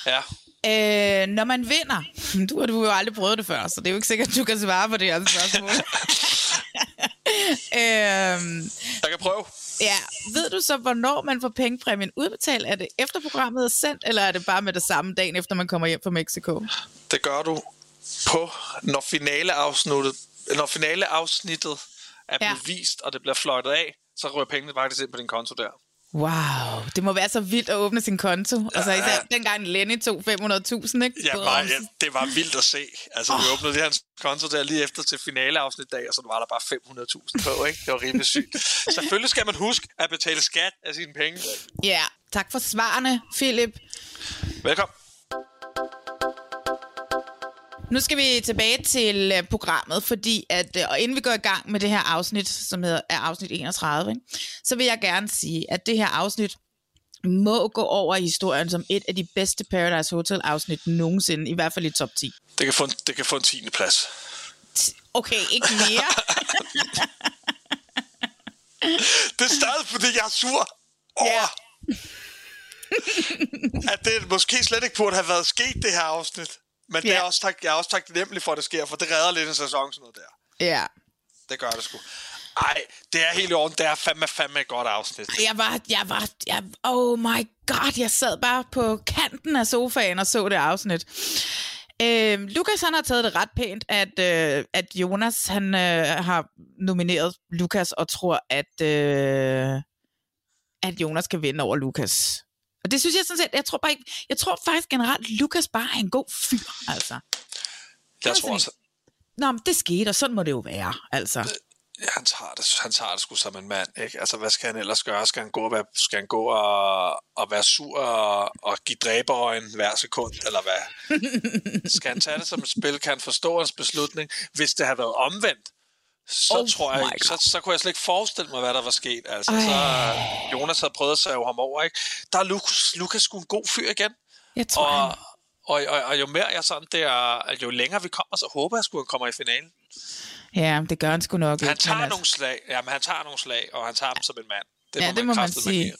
Ja. Øh, når man vinder, du har du jo aldrig prøvet det før, så det er jo ikke sikkert, at du kan svare på det her spørgsmål. øhm, Jeg kan prøve. ja, ved du så, hvornår man får pengepræmien udbetalt? Er det efter programmet er sendt, eller er det bare med det samme dagen, efter man kommer hjem fra Mexico? Det gør du på, når finaleafsnittet, når finaleafsnittet er Ja. blevet vist, og det bliver fløjtet af, så rører pengene faktisk ind på din konto der. Wow, det må være så vildt at åbne sin konto. Og så især dengang Lenny tog 500.000, ikke? Ja, bare, ja, det var vildt at se. Altså, vi åbnede hans konto der lige efter til finaleafsnit dag, og så var der bare 500.000 på, ikke? Det var rimelig sygt. Selvfølgelig skal man huske at betale skat af sine penge. Ja, tak for svarene, Philip. Velkommen. Nu skal vi tilbage til øh, programmet, fordi at, øh, og inden vi går i gang med det her afsnit, som hedder, er afsnit 31, ikke, så vil jeg gerne sige, at det her afsnit må gå over i historien som et af de bedste Paradise Hotel afsnit nogensinde, i hvert fald i top 10. Det kan få en, det kan få en 10. plads. Okay, ikke mere. Det er stadig, fordi jeg er sur over, Ja. at det måske slet ikke burde have været sket, det her afsnit. Men det er Ja. også tak, jeg er også taknemmelig for, at det sker, for det redder lidt en sæson sådan noget der. ja. Det gør det sgu. Ej, det er helt i orden. Det er fandme, fandme et godt afsnit. Jeg var, jeg var, jeg, oh my god, jeg sad bare på kanten af sofaen og så det afsnit. Øh, Lukas han har taget det ret pænt, at, øh, at Jonas han øh, har nomineret Lukas og tror, at, øh, at Jonas kan vinde over Lukas. Og det synes jeg sådan set, jeg tror bare ikke, jeg tror faktisk generelt, Lukas bare er en god fyr, altså. Jeg tror også, Nå, men det skete, og sådan må det jo være, altså. ja, han tager det, han tager det sgu som en mand, ikke? Altså, hvad skal han ellers gøre? Skal han gå og være, skal han gå og, og være sur og, og give dræberøjen hver sekund, eller hvad? skal han tage det som et spil? Kan han forstå hans beslutning? Hvis det har været omvendt, så Oh tror jeg, God. så, så kunne jeg slet ikke forestille mig, hvad der var sket. Altså, så Jonas havde prøvet at save ham over, ikke? Der er Lukas, Lukas sgu en god fyr igen. Jeg tror, Og, han, og, og, og jo mere jeg sådan der, jo længere vi kommer, så håber jeg sgu, at han kommer i finalen. ja, det gør han sgu nok Han ikke, tager altså- nogle slag, ja, men han tager nogle slag, og han tager dem som en mand. Det ja, det må man sige.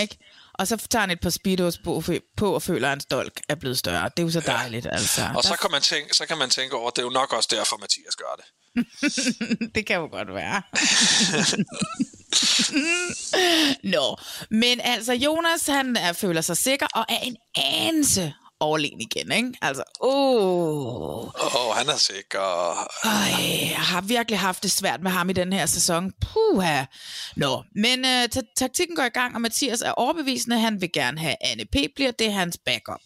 Ikke? Og så tager han et par speedos på, på og føler, at hans dolk er blevet større. Det er jo så dejligt, altså. Og så Der- kan, man tænke, så kan man tænke over, at det er jo nok også derfor, Mathias gør det. det kan jo godt være. Nå, men altså Jonas, han er, føler sig sikker og er en anelse overlegen igen, ikke? Altså, åh, Åh, oh, han er sikker. Ej, jeg har virkelig haft det svært med ham i den her sæson. Puha. Nå, men øh, ta- taktikken går i gang, og Mathias er overbevisende. Han vil gerne have Anne P. bliver det hans backup.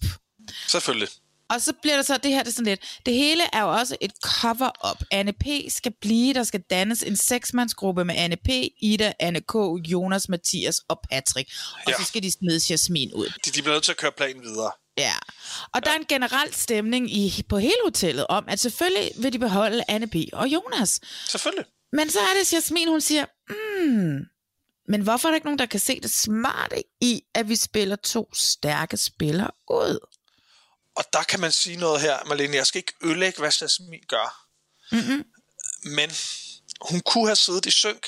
Selvfølgelig. Og så bliver der så det her, det er sådan lidt, det hele er jo også et cover-up. Anne P. skal blive, der skal dannes en seksmandsgruppe med Anne P., Ida, Anne K., Jonas, Mathias og Patrick. Og Ja. så skal de smide Jasmin ud. De, de bliver nødt til at køre planen videre. Ja, og der er en generel stemning i, på hele hotellet om, at selvfølgelig vil de beholde Anne P. og Jonas. Selvfølgelig. Men så er det Jasmin, hun siger, mm, men hvorfor er der ikke nogen, der kan se det smarte i, at vi spiller to stærke spillere ud? Og der kan man sige noget her, Malene. Jeg skal ikke ødelægge, hvad Jasmin gør. Mm-hmm. Men hun kunne have siddet i synk,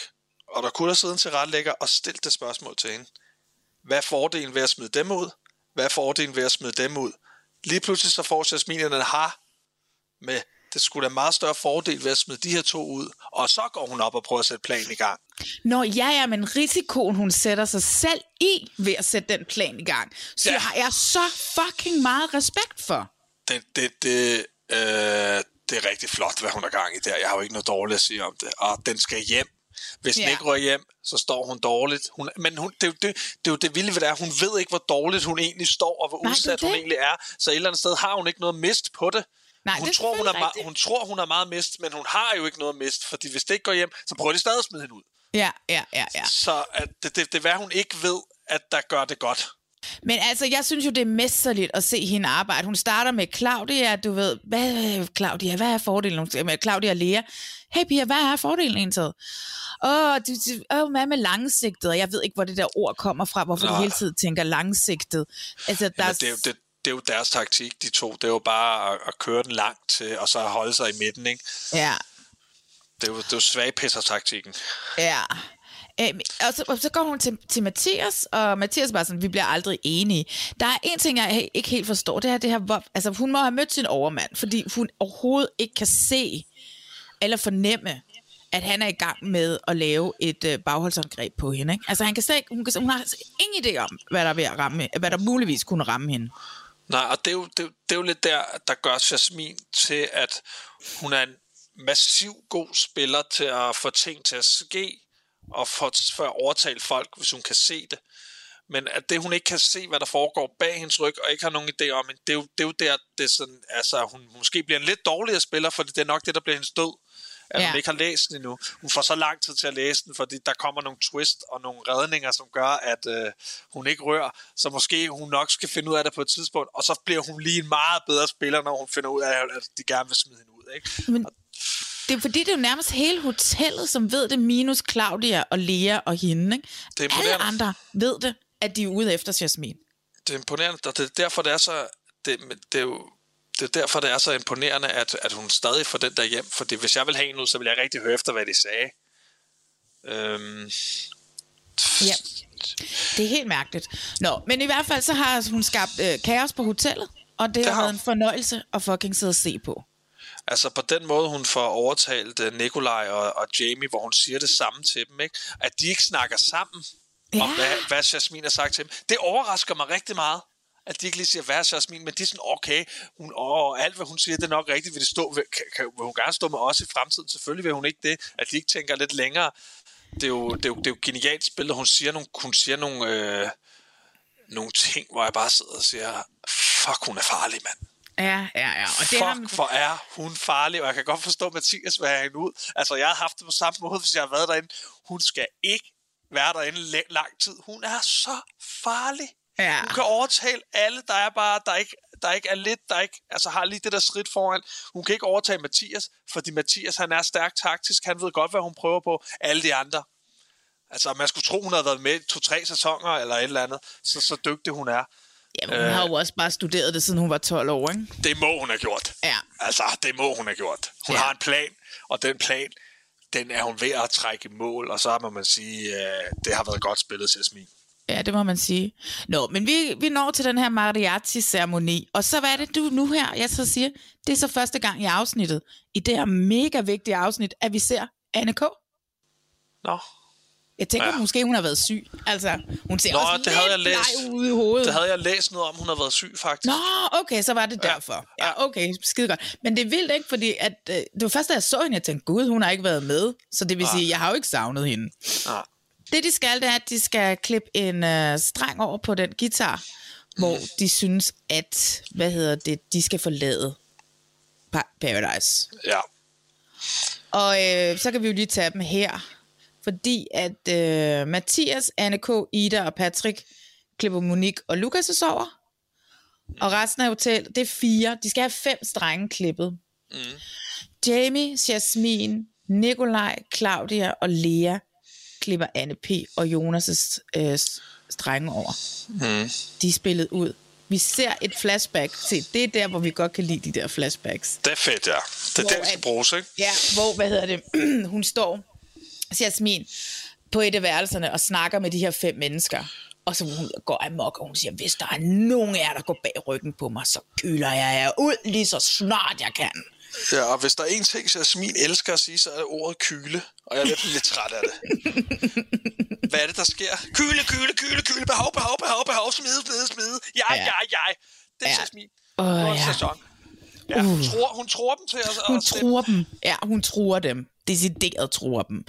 og der kunne have siddet en tilrettelægger og stillet det spørgsmål til hende. Hvad er fordelen ved at smide dem ud? Hvad er fordelen ved at smide dem ud? Lige pludselig så får Jasmin en har med, det skulle da meget større fordel ved at smide de her to ud, og så går hun op og prøver at sætte planen i gang. Nå ja, ja, men risikoen, hun sætter sig selv i ved at sætte den plan i gang, så Ja. har jeg så fucking meget respekt for. det, det, det, øh, det er rigtig flot, hvad hun har gang i der. Jeg har jo ikke noget dårligt at sige om det. Og den skal hjem. Hvis den Ja. ikke rører hjem, så står hun dårligt. Hun, men hun, det, er det, det er jo det vilde ved det er, hun ved ikke, hvor dårligt hun egentlig står, og hvor Nej, udsat hun egentlig er. Så et eller andet sted har hun ikke noget mist på det. Nej, hun, tror, hun, er meget, hun tror, hun er meget mist, men hun har jo ikke noget mist, fordi hvis det ikke går hjem, så prøver de stadig at smide hende ud. Ja, ja, ja, ja. Så at det, det, det er, hvad hun ikke ved, at der gør det godt. Men altså, jeg synes jo, det er mesterligt at se hende arbejde. Hun starter med Claudia, du ved, hvad, Claudia, hvad er fordelen? Hun Med Claudia og Lea. Hey Pia, hvad er fordelen egentlig? Åh, du, du, åh, hvad med langsigtet? Jeg ved ikke, hvor det der ord kommer fra, hvorfor Nå. de hele tiden tænker langsigtet. Altså, der Jamen, det, er jo, det, det er jo deres taktik, de to. Det er jo bare at, at køre den langt til, og så holde sig i midten, ikke? Ja, Det er jo, det er jo svagpisser-taktikken. ja. Øhm, og, så, og så går hun til, til Mathias, og Mathias bare sådan, vi bliver aldrig enige. Der er en ting, jeg ikke helt forstår, det er det her, hvor, altså hun må have mødt sin overmand, fordi hun overhovedet ikke kan se eller fornemme, at han er i gang med at lave et øh, bagholdsangreb på hende. Ikke? Altså han kan slet ikke, hun, kan, hun har ingen idé om, hvad der, er ved at ramme, hvad der muligvis kunne ramme hende. Nej, og det er, jo, det, det er jo lidt der, der gør Jasmin til, at hun er en massiv god spiller til at få ting til at ske, og for, for at overtale folk, hvis hun kan se det. Men at det, hun ikke kan se, hvad der foregår bag hendes ryg, og ikke har nogen idé om, det er jo, det er jo der, det er sådan, altså, hun måske bliver en lidt dårligere spiller, for det er nok det, der bliver hendes død. At ja. Hun ikke har læst den endnu. Hun får så lang tid til at læse den, fordi der kommer nogle twist og nogle redninger, som gør, at øh, hun ikke rører. Så måske hun nok skal finde ud af det på et tidspunkt, og så bliver hun lige en meget bedre spiller, når hun finder ud af, at de gerne vil smide hende ud. Ikke? Men det er fordi, det er jo nærmest hele hotellet, som ved det, minus Claudia og Lea og hende. Ikke? Det er Alle andre ved det, at de er ude efter Jasmin. det er imponerende, og det er derfor, det er så... Det, det er jo det er derfor, det er så imponerende, at, at hun stadig får den der hjem. Fordi hvis jeg vil have en ud, så vil jeg rigtig høre efter, hvad de sagde. Øhm, Ja. Det er helt mærkeligt. Nå, men i hvert fald så har hun skabt øh, kaos på hotellet, og det, Det har været en fornøjelse at fucking sidde og se på. Altså på den måde, hun får overtalt uh, Nikolaj og, og Jamie, hvor hun siger det samme til dem, ikke? at de ikke snakker sammen ja. om, hvad, hvad Jasmin har sagt til dem. Det overrasker mig rigtig meget, at de ikke lige siger, hvad er Jasmin, men de er sådan, okay, hun, åh, alt hvad hun siger, det er nok rigtigt, vil, det stå, vil, kan, kan, vil hun gerne stå med os i fremtiden? Selvfølgelig vil hun ikke det, at de ikke tænker lidt længere. Det er jo, det er jo, det er jo genialt spillet, hun siger nogle, hun siger nogle, øh, nogle ting, hvor jeg bare sidder og siger, fuck, hun er farlig, mand. Ja, ja, ja. Og det Fuck, hvor er hun farlig, og jeg kan godt forstå, at Mathias vil have hende ud. Altså, jeg har haft det på samme måde, hvis jeg har været derinde. Hun skal ikke være derinde lang tid. Hun er så farlig. Ja. Hun kan overtale alle, der er bare, der ikke, der ikke er lidt, der ikke, altså har lige det der skridt foran. Hun kan ikke overtage Mathias, fordi Mathias, han er stærk taktisk. Han ved godt, hvad hun prøver på. Alle de andre. Altså, man skulle tro, hun havde været med to-tre sæsoner, eller et eller andet. Så, så dygtig hun er. jamen, hun har jo også bare studeret det, siden hun var 12 år, ikke? Det må hun have gjort. Ja. Altså, det må hun have gjort. Hun Ja. ja. har en plan, og den plan, den er hun ved at trække i mål, og så må man sige, øh, det har været godt spillet, Jasmin. Ja, det må man sige. Nå, men vi, vi når til den her mariachi-ceremoni, og så hvad er det du nu her, jeg så siger, det er så første gang i afsnittet, i det her mega vigtige afsnit, at vi ser Anne K. Nå, Jeg tænker, ja. Ja. måske hun har været syg. Altså, hun ser Nå også det lidt havde jeg læst. bleg ud i hovedet. det havde jeg læst noget om, hun har været syg, faktisk. Nå, okay, så var det Ja. derfor. Ja, okay, skide godt. Men det er vildt ikke, fordi at, øh, det var først, da jeg så hende, jeg tænkte, gud, hun har ikke været med. Så det vil sige, jeg har jo ikke savnet hende. Ja. Det, de skal, det er, at de skal klippe en øh, streng over på den guitar. hvor de synes, at, hvad hedder det, de skal forlade Pa- Paradise. Ja. Og øh, så kan vi jo lige tage dem her. Fordi at øh, Mathias, Anne K., Ida og Patrick klipper Monique og Lukas sover. Og resten af hotellet, det er fire. De skal have fem strenge klippet. Mm. Jamie, Jasmin, Nikolaj, Claudia og Lea klipper Anne P. og Jonas' øh, strenge over. Mm. De er spillet ud. Vi ser et flashback. Se, det er der, hvor vi godt kan lide de der flashbacks. Det er fedt, ja. Det er Hvor den, skal bruges, ikke? Ja, hvor, hvad hedder det, hun står, Jasmin, på et af værelserne og snakker med de her fem mennesker. Og så hun går amok, og hun siger, hvis der er nogen af jer, der går bag ryggen på mig, så køler jeg jer ud lige så snart jeg kan. Ja, og hvis der er en ting, Jasmin elsker at sige, så er det ordet kyle. Og jeg er lidt, lidt træt af det. Hvad er det, der sker? Kyle, kyle, kyle, kyle, behov, behov, behov, behov, smide, smide, smide. Jeg, Ja. ja. jeg, jeg. Det er Ja. ja. Jasmin. Åh, Oh, ja. sæson. Ja, hun, tror, hun tror dem til at, Hun at truer dem. Ja, hun truer dem. Decideret truer dem.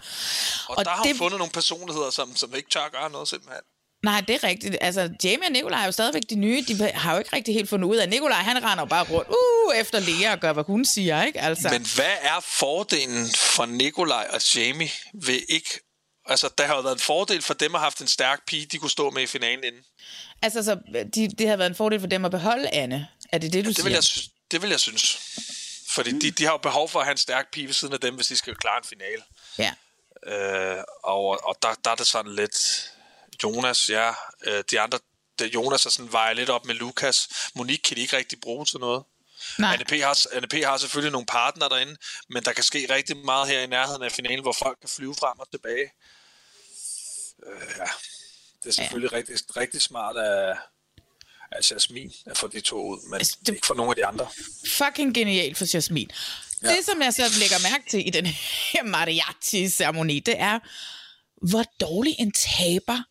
Og, og der har hun det- fundet nogle personligheder, som, som ikke tør gøre noget simpelthen. Nej, det er rigtigt. Altså, Jamie og Nikolaj er jo stadigvæk de nye. De har jo ikke rigtig helt fundet ud af. Nikolaj, han render bare rundt uh, efter Lea og gør, hvad hun siger, ikke? Altså. Men hvad er fordelen for Nikolaj og Jamie ved ikke... Altså, der har jo været en fordel for dem at have haft en stærk pige, de kunne stå med i finalen inden. Altså, så de, det har været en fordel for dem at beholde Anne. Er det det, du Det siger? vil, jeg, det vil jeg synes. Fordi de, de har jo behov for at have en stærk pige ved siden af dem, hvis de skal klare en finale. Ja. Øh, og og der, der er det sådan lidt... Jonas, ja. Øh, de andre... Jonas er sådan vejer lidt op med Lukas. Monique kan de ikke rigtig bruge til noget. Nej. Anne P. Har, Anne P. har selvfølgelig nogle partner derinde, men der kan ske rigtig meget her i nærheden af finalen, hvor folk kan flyve frem og tilbage. Øh, ja. Det er selvfølgelig ja. rigtig, rigtig smart af, af Jasmin at få de to ud, men Altså, det- det... ikke for nogle af de andre. Fucking genialt for Jasmin. Ja. Det, som jeg så lægger mærke til i den her mariachi-ceremoni, det er, hvor dårlig en taber,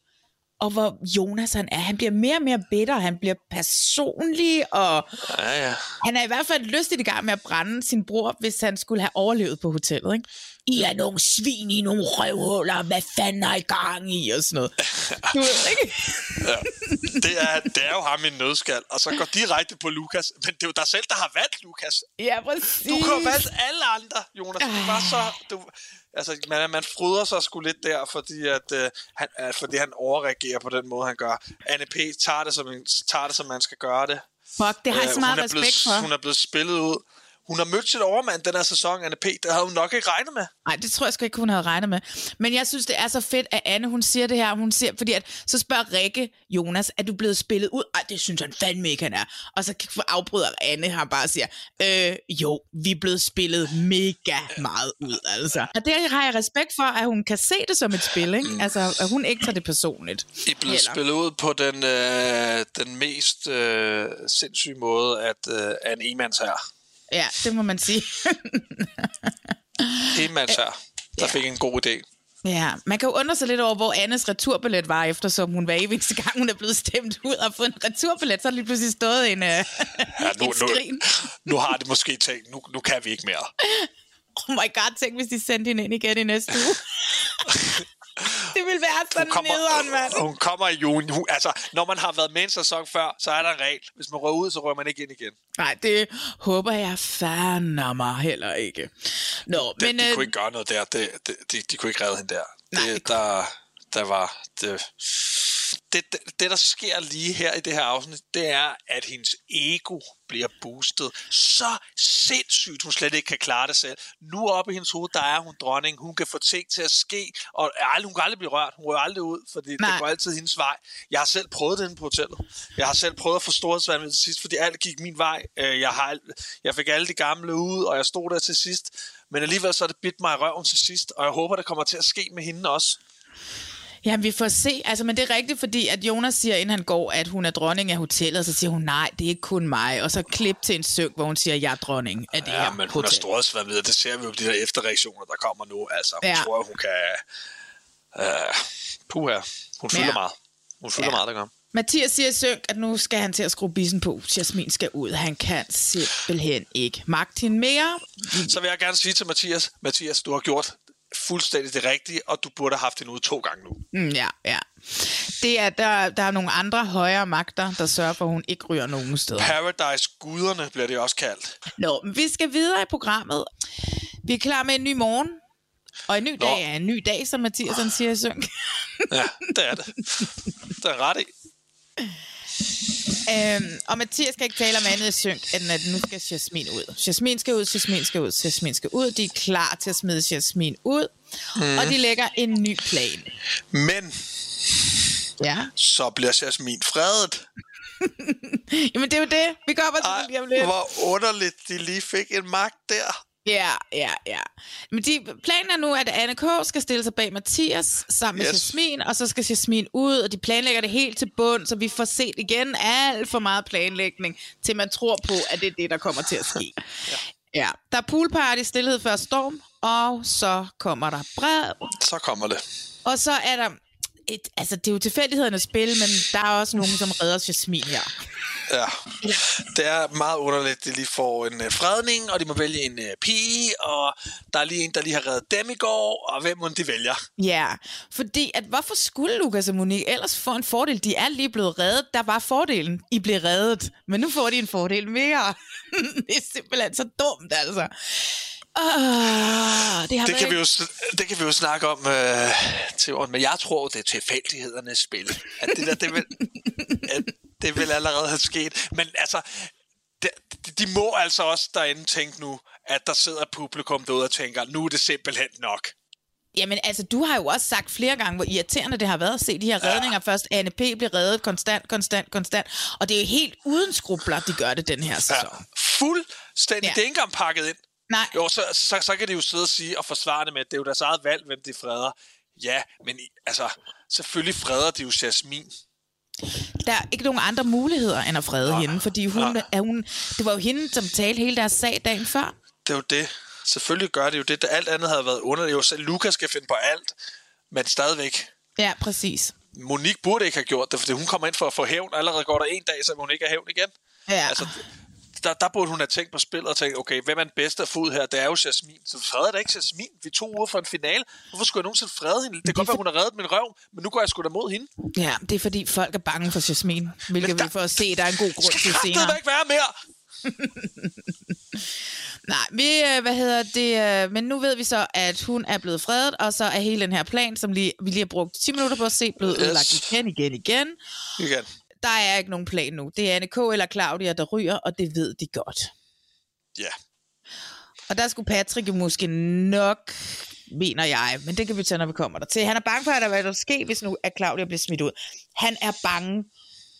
og hvor Jonas han er. Han bliver mere og mere bitter, han bliver personlig, og Ja, ja. han er i hvert fald lystigt i gang med at brænde sin bror, hvis han skulle have overlevet på hotellet. Ikke? I er nogle svin i nogle røvhuller, hvad fanden er I gang i, og sådan noget. Du ved, ikke? Det, er, det er jo ham i en nødskal, og så går direkte på Lukas. Men det er jo dig selv, der har valgt Lukas. Ja, præcis. Du kunne have valgt alle andre, Jonas. Det var så... Du, altså, man, man fryder sig sgu lidt der, fordi, at, øh, han, øh, fordi han overreagerer på den måde, han gør. Anne P. tager det, som, tager det, som man skal gøre det. Fuck, det har jeg Øh, så meget respekt blevet, for. Hun er blevet spillet ud. Hun har mødt sit overmand den her sæson, Anne P. Det havde hun nok ikke regnet med. Nej, det tror jeg sgu ikke, hun havde regnet med. Men jeg synes, det er så fedt, at Anne, hun siger det her. Hun siger, fordi at, så spørger Rikke Jonas, er du blevet spillet ud? Ej, det synes han fandme ikke, han er. Og så afbryder Anne ham bare og siger, øh, jo, vi er blevet spillet mega meget ud, altså. Og det har jeg respekt for, at hun kan se det som et spil, ikke? Altså, at hun ikke tager det personligt. I er blevet spillet ud på den, øh, den mest øh, sindssyge måde, at øh, en enmands her. Ja, det må man sige. Enmands her, der fik en god idé. Ja, man kan jo undre sig lidt over, hvor Annes returbillet var, eftersom hun hver eneste gang, hun er blevet stemt ud og fået en returbillet, så er lige pludselig stået en, uh, Ja, nu, en skrin. nu, nu har det måske tænkt, nu, nu kan vi ikke mere. Oh my god, tænk, hvis de sendte hende ind igen i næste uge. det ville være så nederen, mand. hun kommer i juni. Hun, altså, når man har været med en sæson før, så er der en regel. Hvis man rører ud, så rører man ikke ind igen. Nej, det håber jeg fandme mig heller ikke. Nå, Det, men... de øh, kunne ikke gøre noget der. Det, det, de, de kunne ikke redde hende der. Nej, det, der, der var... Det, det, det, det, der sker lige her i det her afsnit, det er, at hendes ego bliver boostet så sindssygt, hun slet ikke kan klare det selv. Nu oppe i hendes hoved, der er hun dronning. Hun kan få ting til at ske, og aldrig, hun kan aldrig blive rørt. Hun rører aldrig ud, fordi Nej. det går altid hendes vej. Jeg har selv prøvet det på hotellet. Jeg har selv prøvet at få storhedsvand til sidst, fordi alt gik min vej. Øh, Jeg, har, jeg fik alle de gamle ud, og jeg stod der til sidst. Men alligevel så er det bidt mig i røven til sidst, og jeg håber, det kommer til at ske med hende også. Ja, vi får se. Altså, men det er rigtigt, fordi at Jonas siger, inden han går, at hun er dronning af hotellet, og så siger hun, nej, det er ikke kun mig. Og så klip til en søg, hvor hun siger, jeg er dronning af det Ja, her men hun har storhedsvand videre. Det ser vi jo på de der efterreaktioner, der kommer nu. Altså, hun Ja. tror, hun kan... Uh, puha, hun fylder Ja. meget. Hun fylder Ja. meget, der gør. Mathias siger synk, at nu skal han til at skrue bissen på. Jasmin skal ud. Han kan simpelthen ikke magte hende mere. Så vil jeg gerne sige til Mathias, Mathias, du har gjort fuldstændig det rigtige, og du burde have haft hende ud to gange nu. Mm, ja, ja. Det er, der, der er nogle andre højere magter, der sørger for, at hun ikke ryger nogen steder. Paradise-guderne bliver det også kaldt. Nå, men vi skal videre i programmet. Vi er klar med en ny morgen. Og en ny Nå. dag er en ny dag, som Mathias han siger i synk. Ja, det er det. Det er ret i. øhm, og Mathias skal ikke tale om andet i synk, end at nu skal Jasmin ud. Jasmin skal ud, Jasmin skal ud, Jasmin skal ud. De er klar til at smide Jasmin ud. Mm. Og de lægger en ny plan. Men Ja. så bliver Jasmin fredet. Jamen det er jo det. Vi kommer til Ej, det lige om lidt. hvor underligt, de lige fik en magt der. Ja, ja, ja. Men de, planen er nu, at Anne K. skal stille sig bag Mathias sammen med Yes. Jasmin, og så skal Jasmin ud, og de planlægger det helt til bund, så vi får set igen alt for meget planlægning, til man tror på, at det er det, der kommer til at ske. ja. ja. Der er poolparty, stillhed før storm, og så kommer der brev, Så kommer det. og så er der... Et, altså, det er jo tilfældighedernes spil, men der er også nogen, som redder Jasmin her. Ja. Det er meget underligt, de lige får en uh, fredning, og de må vælge en uh, pige, og der er lige en, der lige har reddet dem i går, og hvem må de vælger? Ja, fordi at hvorfor skulle Lukas og Monique ellers få en fordel? De er lige blevet reddet. Der var fordelen. I blev reddet. Men nu får de en fordel mere. det er simpelthen så dumt, altså. Uh, det, har Det kan, vi ikke- jo, sn- det kan vi jo snakke om øh, til året, men jeg tror, det er tilfældighedernes spil. At det der, det vil, at det vil allerede have sket. Men altså, de, de må altså også derinde tænke nu, at der sidder publikum derude og tænker, nu er det simpelthen nok. Jamen altså, du har jo også sagt flere gange, hvor irriterende det har været at se de her redninger. Først Anne P. bliver reddet konstant, konstant, konstant. Og det er jo helt uden skrubler, de gør det den her Ja, sæson. fuldstændig. Ja. Ja. Det er ikke engang pakket ind. Nej, Jo, så, så, så kan de jo sidde og sige og forsvare det med, at det er jo deres eget valg, hvem de freder. Ja, men altså, selvfølgelig freder de jo Jasmin. Der er ikke nogen andre muligheder end at frede hende, fordi hun, Nej. er hun, det var jo hende, som talte hele deres sag dagen før. Det er jo det. Selvfølgelig gør det jo det. Alt andet havde været underligt. Jo, selv Lukas skal finde på alt, men stadigvæk. Ja, præcis. Monique burde ikke have gjort det, fordi hun kommer ind for at få hævn. Allerede går der en dag, så hun ikke have hævn igen. Ja. Altså, der, der burde hun have tænkt på spillet og tænkt, okay, hvem er den bedste at få ud her? Det er jo Jasmin. Så freder da ikke Jasmin. Vi to uger fra en finale. Hvorfor skulle jeg nogensinde frede hende? Det kan godt være, hun har reddet min røv, men nu går jeg sgu da mod hende. Ja, det er fordi folk er bange for Jasmin, hvilket Men der- vi får at se, der er en god grund Skal til senere. ikke være mere? Nej, vi, øh, hvad hedder det, øh, men nu ved vi så, at hun er blevet fredet, og så er hele den her plan, som lige, vi lige har brugt 10 minutter på at se, blevet Yes. ødelagt igen, igen, igen. Igen. Der er ikke nogen plan nu. Det er Anne K. eller Claudia, der ryger, og det ved de godt. Ja. Og der skulle Patrick måske nok, mener jeg, men det kan vi tage, når vi kommer der til. Han er bange for, at der hvad der ske, hvis nu at Claudia bliver smidt ud. Han er bange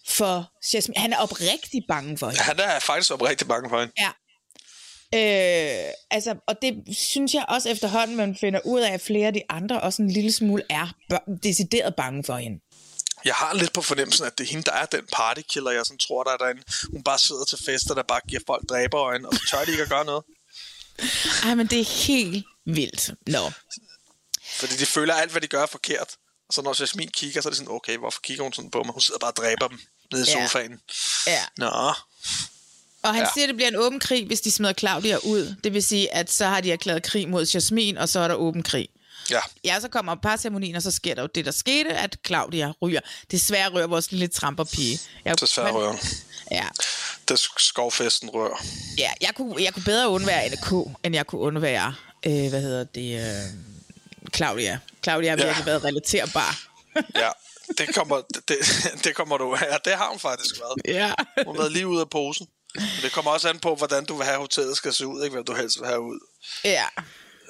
for Jasmin. Han er oprigtig bange for hende. Han er faktisk oprigtig bange for hende. Ja. Øh, altså, og det synes jeg også efterhånden, man finder ud af, at flere af de andre også en lille smule er decideret bange for hende. Jeg har lidt på fornemmelsen, at det er hende, der er den partykiller, jeg sådan tror, der er derinde. Hun bare sidder til fester, der bare giver folk dræberøjne, og så tør de ikke at gøre noget. Ej, men det er helt vildt. Nå. Fordi de føler, at alt, hvad de gør, er forkert. Og så når Jasmin kigger, så er det sådan, okay, hvorfor kigger hun sådan på mig? Hun sidder bare og dræber dem nede i Ja. sofaen. Ja. Nå, Og han. Ja. siger, at det bliver en åben krig, hvis de smider Claudia ud. Det vil sige, at så har de erklæret krig mod Jasmin, og så er der åben krig. Ja. Ja, så kommer parceremonien, og så sker der jo det, der skete, at Claudia ryger. Desværre rører vores lille tramperpige. Jeg, Desværre rører. Ja, Det skovfesten rør. ja jeg, kunne, jeg kunne bedre undvære Anne K., end jeg kunne undvære, øh, hvad hedder det, øh, Claudia. Claudia har Ja. virkelig været relaterbar. Ja, det kommer, det, det kommer du... Ja, det har hun faktisk været. ja. Hun har været lige ude af posen. Men det kommer også an på, hvordan du vil have hotellet skal se ud, ikke? Hvem du helst vil have ud. ja.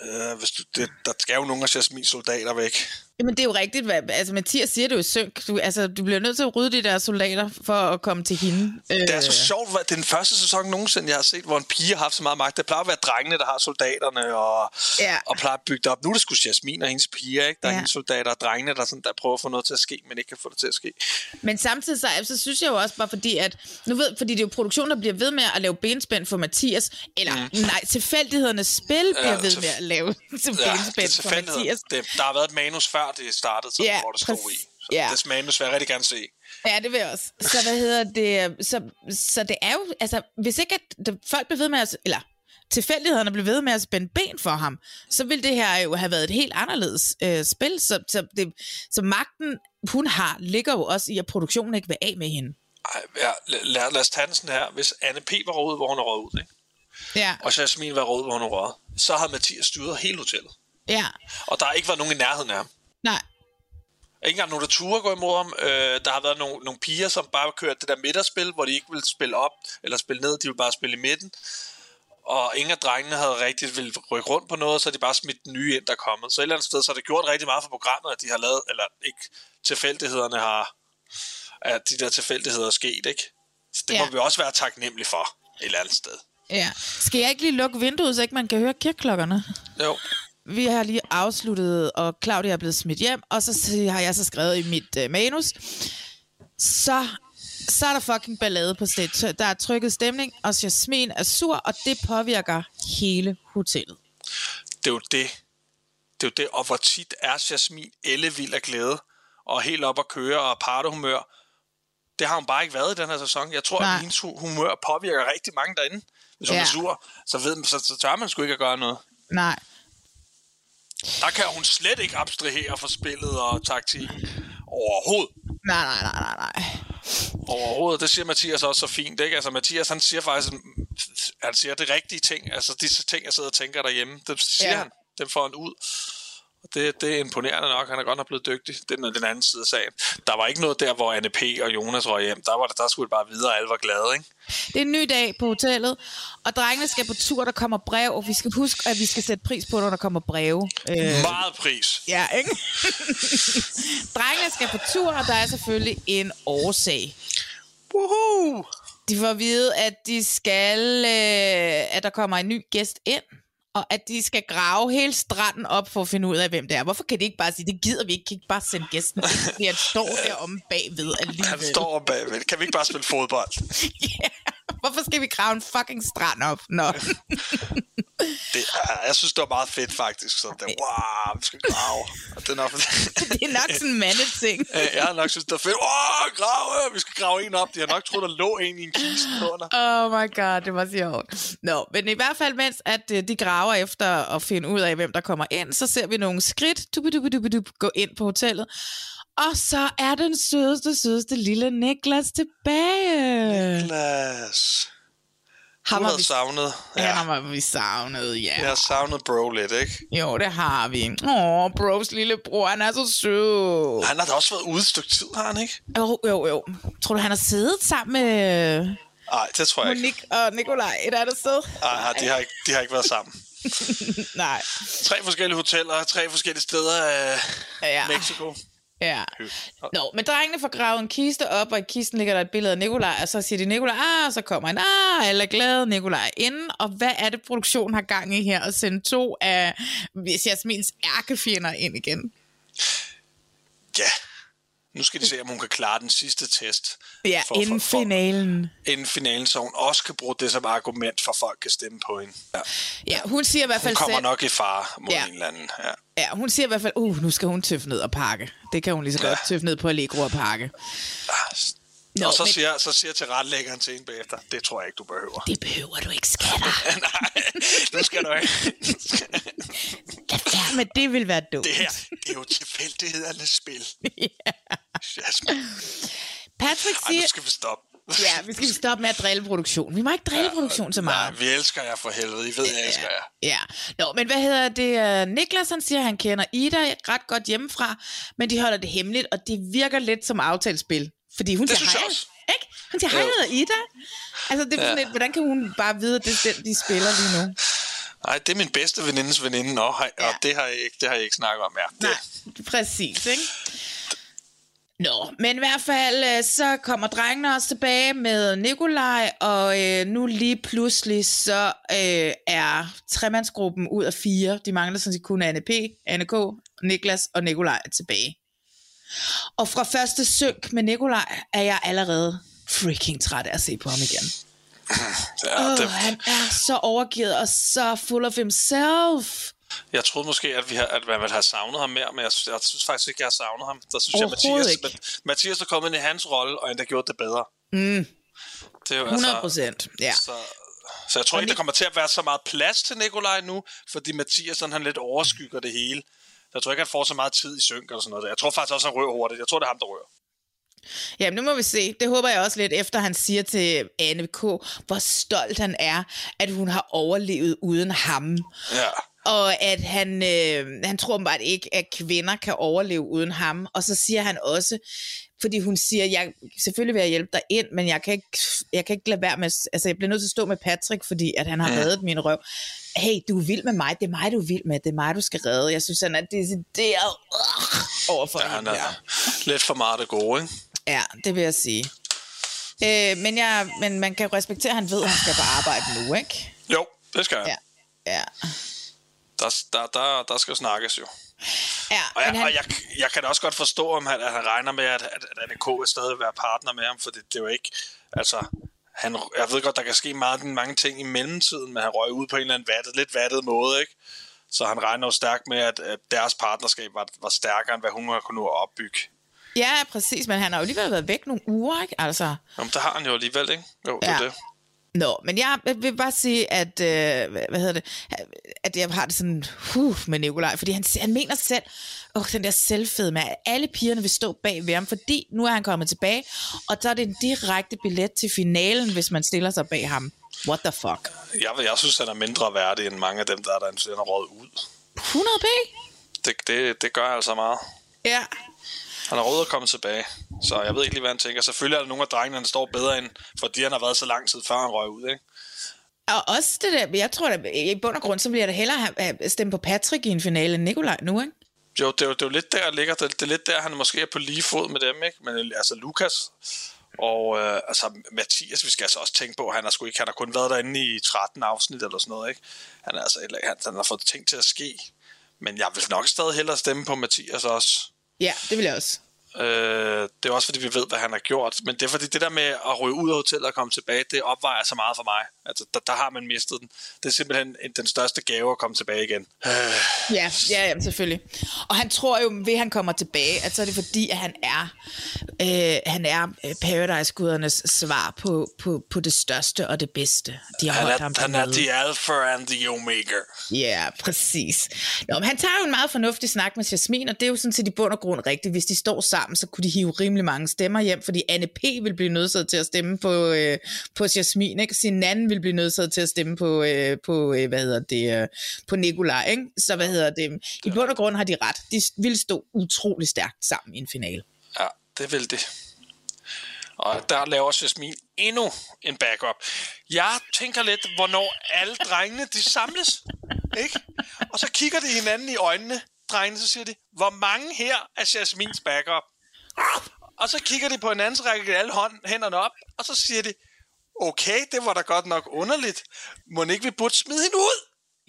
Øh, hvis du, det, der skal jo nogle af Jasmins soldater væk. Jamen, det er jo rigtigt. Hvad, altså, Mathias siger det jo synk. Du, altså, du bliver nødt til at rydde de der soldater for at komme til hende. Det er Øh, så sjovt, hvad- det er den første sæson nogensinde, jeg har set, hvor en pige har haft så meget magt. Det plejer at være drengene, der har soldaterne, og, Ja. og plejer at bygge det op. Nu er det sgu Jasmin og hendes piger, ikke? Der er Ja. hendes soldater og drengene, der, sådan, der prøver at få noget til at ske, men ikke kan få det til at ske. Men samtidig så, så synes jeg jo også bare, fordi at, nu ved, fordi det er jo produktionen, der bliver ved med at lave benspænd for Mathias, eller mm. nej, tilfældighedernes spil bliver Ja, ved med at lave til Ja, benspænd for. Mathias. Det, der har været et manus før det startede, så, Ja, hvor det stod præcis. i. Så Ja. Det vil jeg rigtig gerne se. Ja, det vil jeg også. Så hvad hedder det? Så, så det er jo, altså, hvis ikke at det, folk bliver ved med at, eller tilfældighederne blev ved med at spænde ben for ham, så ville det her jo have været et helt anderledes øh, spil. Så, så, det, så magten, hun har, ligger jo også i, at produktionen ikke vil af med hende. Ej, ja, lad, lad, os tage den sådan her. Hvis Anne P. var råd, hvor hun er råd ud, ikke? Ja, og Jasmin var råd, hvor hun er råd, så havde Mathias styret hele hotellet. ja, Og der har ikke været nogen i nærheden af ham. Nej, Ikke engang nogen, der turde gå imod ham. Øh, der har været nogle, nogle piger, som bare kørt det der midterspil, hvor de ikke ville spille op eller spille ned, de ville bare spille i midten. Og ingen af drengene havde rigtig ville rykke rundt på noget, så de bare smidt den nye ind, der er kommet. Så et eller andet sted, så har det gjort rigtig meget for programmet, at de har lavet, eller ikke tilfældighederne har, at de der tilfældigheder er sket, ikke? Så det ja. må vi også være taknemmelige for et eller andet sted. ja. Skal jeg ikke lige lukke vinduet, så ikke man kan høre kirkeklokkerne? Jo. Vi har lige afsluttet, og Claudia er blevet smidt hjem, og så har jeg så skrevet i mit øh, manus, så, så er der fucking ballade på sted. Der er trykket stemning, og Jasmin er sur, og det påvirker hele hotellet. det er jo det. Det er jo det, og hvor tit er Jasmin ellevild af glæde, og helt op at køre og partehumør. Det har hun bare ikke været i den her sæson. Jeg tror, Nej. at hendes hu- humør påvirker rigtig mange derinde. Hvis hun Ja. er sur, så, ved, man- så, så tør man sgu ikke at gøre noget. Nej. Der kan hun slet ikke abstrahere for spillet og taktikken. Overhovedet. Nej, nej, nej, nej, nej. Overhovedet. Det siger Mathias også så fint, ikke? Altså, Mathias, han siger faktisk, han siger det rigtige ting. Altså, disse ting, jeg sidder og tænker derhjemme, det siger Ja. ja. han. Dem får han ud. Det, det er imponerende nok. Han er godt nok blevet dygtig. Det er den anden side af sagen. Der var ikke noget der, hvor Anne P. og Jonas røg hjem. Der, var det, der skulle det bare videre, og alle var glade, ikke? Det er en ny dag på hotellet, og drengene skal på tur, der kommer brev, og vi skal huske, at vi skal sætte pris på, når der kommer breve. Øh, Meget pris. ja, ikke? drengene skal på tur, og der er selvfølgelig en årsag. Woohoo! De får at vide, at de skal, øh, at der kommer en ny gæst ind, og at de skal grave hele stranden op for at finde ud af, hvem det er. Hvorfor kan de ikke bare sige, det gider vi ikke, kan ikke bare sende gæsten fordi han står deromme bagved alligevel. Han står om bagved. Kan vi ikke bare spille fodbold? Ja. Hvorfor skal vi grave en fucking strand op? Nå. Det, er- jeg synes, det var meget fedt, faktisk. Så det, wow, vi skal grave. Og det er nok, det er nok sådan en mandeting. Øh, Jeg har nok synes, det er fedt. Åh, grave! Vi skal grave en op. De har nok troet, der lå en i en kiste under. Oh my god, det var sjovt. Nå, men i hvert fald, mens at øh, de graver efter at finde ud af, hvem der kommer ind, så ser vi nogle skridt dubidubidubidup, gå ind på hotellet. Og så er den sødeste, sødeste lille Niklas tilbage. Niklas. Ham har vi, savnet. ja. Ja, ham har vi savnet, ja. jeg har savnet bro lidt, ikke? Jo, det har vi. Åh, bros lillebror, han er så sød. Han har da også været ude et stykke tid, har han ikke? Jo, jo, jo. Tror du, han har siddet sammen med Nej, det tror jeg ikke. Monique og Nikolaj et andet sted? Nej, de har ikke, de har ikke været sammen. Nej. Tre forskellige hoteller, tre forskellige steder af Ja. Mexico. Ja. Nå, men drengene får gravet en kiste op, og i kisten ligger der et billede af Nikolaj, og så siger de Nikolaj, ah, og så kommer han, ah, alle er glade, Nikolaj er inde, og hvad er det, produktionen har gang i her, at sende to af Jasmins ærkefjender ind igen? Ja. Nu skal de se, om hun kan klare den sidste test. Ja, For- inden for- for- finalen. Inden finalen, så hun også kan bruge det som argument for, at folk kan stemme på hende. Ja. Ja, hun siger i hvert Hun fald kommer selv, nok i fare mod Ja. ja. en eller anden. Ja. ja, hun siger i hvert fald, uh, nu skal hun tøffe ned og pakke. Det kan hun lige så godt tøffe ned på Allegro og pakke. Nå, og så, men- siger, så siger tilrettelæggeren til hende bagefter, det tror jeg ikke, du behøver. Det behøver du ikke, skatter. Nej, nu skal du ikke. Lad være med, det vil være dumt. Det her, det er jo tilfældighedernes spil. Jasmin. Patrick Ej, siger, nu skal vi stoppe. ja, vi skal stoppe med at drille produktion. Vi må ikke drille produktion så Nej, meget. vi elsker jer for helvede. I ved, jeg elsker jer. Ja, Nå, men hvad hedder det? Øh, Niklas han siger, at han kender Ida ret godt hjemmefra, men de holder det hemmeligt, og det virker lidt som aftalespil. Fordi hun Det siger, hej, ikke? Hun siger, hej, hedder Ida. Altså, det er sådan Ja. lidt, hvordan kan hun bare vide, at det er den, de spiller lige nu? Nej, det er min bedste venindes veninde. Nå, hej, Ja. og det har, jeg ikke, det har jeg ikke snakket om. Ja, det, Nej, præcis, ikke? Nå, men i hvert fald, øh, så kommer drengene også tilbage med Nikolaj, og øh, nu lige pludselig, så øh, er tremandsgruppen ud af fire. De mangler sådan set kun Anne P., Anne K., Niklas og Nikolaj tilbage. Og fra første synk med Nikolaj er jeg allerede freaking træt af at se på ham igen. ja, det, han er så overgivet og så full of himself. jeg troede måske, at, vi har, at man ville have savnet ham mere, men jeg, jeg synes faktisk ikke, jeg har savnet ham. Der synes jeg, Mathias, ikke. Ma- Mathias er kommet ind i hans rolle, og endda gjort det bedre. Mm. Det er jo 100 altså... procent, ja. Så, Så jeg tror Og ikke, der kommer til at være så meget plads til Nikolaj nu, fordi Mathias sådan, han lidt overskygger det hele. Jeg tror ikke, han får så meget tid i synk eller sådan noget. Jeg tror faktisk også, han rører hurtigt. Jeg tror, det er ham, der rører. Jamen, nu må vi se. Det håber jeg også lidt, efter han siger til Anne K., hvor stolt han er, at hun har overlevet uden ham. Ja. Og at han, øh, han tror bare ikke, at kvinder kan overleve uden ham. Og så siger han også, fordi hun siger, jeg, selvfølgelig vil jeg hjælpe dig ind, men jeg kan ikke, jeg kan ikke lade være med, altså jeg bliver nødt til at stå med Patrick, fordi at han har reddet min røv. Hey, du er vild med mig, det er mig, du er vild med, det er mig, du skal redde. Jeg synes, han er decideret øh, overfor ja ja, han er lidt for meget det gode, ikke? Ja, det vil jeg sige. Øh, men, jeg, men man kan respektere, at han ved, at han skal på arbejde nu, ikke? Jo, det skal han. Ja. Ja. Der, der, der, der skal snakkes jo. ja Og, jeg, han, og jeg, jeg kan da også godt forstå, om han, at han regner med, at, at, at NK vil stadig være partner med ham, for det, det er jo ikke... Altså, han, jeg ved godt, der kan ske meget, mange ting i mellemtiden, men han røg ud på en eller anden vattet, lidt vattet måde, ikke? Så han regner jo stærkt med, at, at deres partnerskab var, var stærkere, end hvad hun har kunnet opbygge. Ja, præcis, men han har jo alligevel været væk nogle uger, ikke? Altså, Jamen, det har han jo alligevel, ikke? Jo, det er Ja. det. Nå, men jeg vil bare sige, at, øh, hvad hedder det, at jeg har det sådan, huh, med Nikolaj, fordi han, han mener selv, åh, den der selvfed med, at alle pigerne vil stå bag ved ham, fordi nu er han kommet tilbage, og så er det en direkte billet til finalen, hvis man stiller sig bag ham. What the fuck? Jeg, jeg synes, han er mindre værdig end mange af dem, der er der er råd ud. 100 p? Det, det, det gør altså meget. Ja. Han har råd at komme tilbage, så jeg ved ikke lige, hvad han tænker. Selvfølgelig er der nogle af drengene, der står bedre end, fordi han har været så lang tid, før han røg ud, ikke? Og også det der, jeg tror, at i bund og grund, så jeg da hellere have, have stemme på Patrick i en finale end Nikolaj nu, ikke? Jo, det er jo, det er jo lidt der, ligger. Det, det er lidt der, han måske er på lige fod med dem, ikke? Men altså, Lukas og øh, altså, Mathias, vi skal altså også tænke på, han har, sgu ikke, han har kun været derinde i 13 afsnit eller sådan noget, ikke? Han, er altså, han, han har fået ting til at ske. Men jeg vil nok stadig hellere stemme på Mathias også. Ja, det vil jeg også. Øh, det er også fordi, vi ved, hvad han har gjort. Men det er fordi, det der med at ryge ud af hotellet og komme tilbage, det opvejer så meget for mig. Altså, der, der har man mistet den. Det er simpelthen en- den største gave at komme tilbage igen. Øh, Ja, ja, ja, selvfølgelig. Og han tror jo, ved han kommer tilbage, at så er det fordi, at han er, øh, han er øh, Paradise-gudernes svar på, på, på det største og det bedste. De har han holdt ham han er the alpha and the omega. Ja, præcis. Nå, men han tager jo en meget fornuftig snak med Jasmin, og det er jo sådan set i bund og grund rigtigt. Hvis de står sammen, så kunne de hive rimelig mange stemmer hjem, fordi Anne P. vil blive nødsaget til at stemme på, øh, på Jasmin, ikke? Sin anden vil blive nødsaget til at stemme på, øh, på øh, hvad hedder det, øh, på Nikolaj, ikke? Så hvad hedder det? I bund og grund har de ret. De vil stå utrolig stærkt sammen i en finale. Ja, det vil det. Og der laver Jasmin endnu en backup. Jeg tænker lidt, hvornår alle drengene de samles. Ikke? Og så kigger de hinanden i øjnene, drengene, så siger de, hvor mange her er Jasmins backup? Og så kigger de på hinanden, så rækker alle hånd, hænderne op, og så siger de, okay, det var da godt nok underligt. Må ikke vi burde smide hende ud?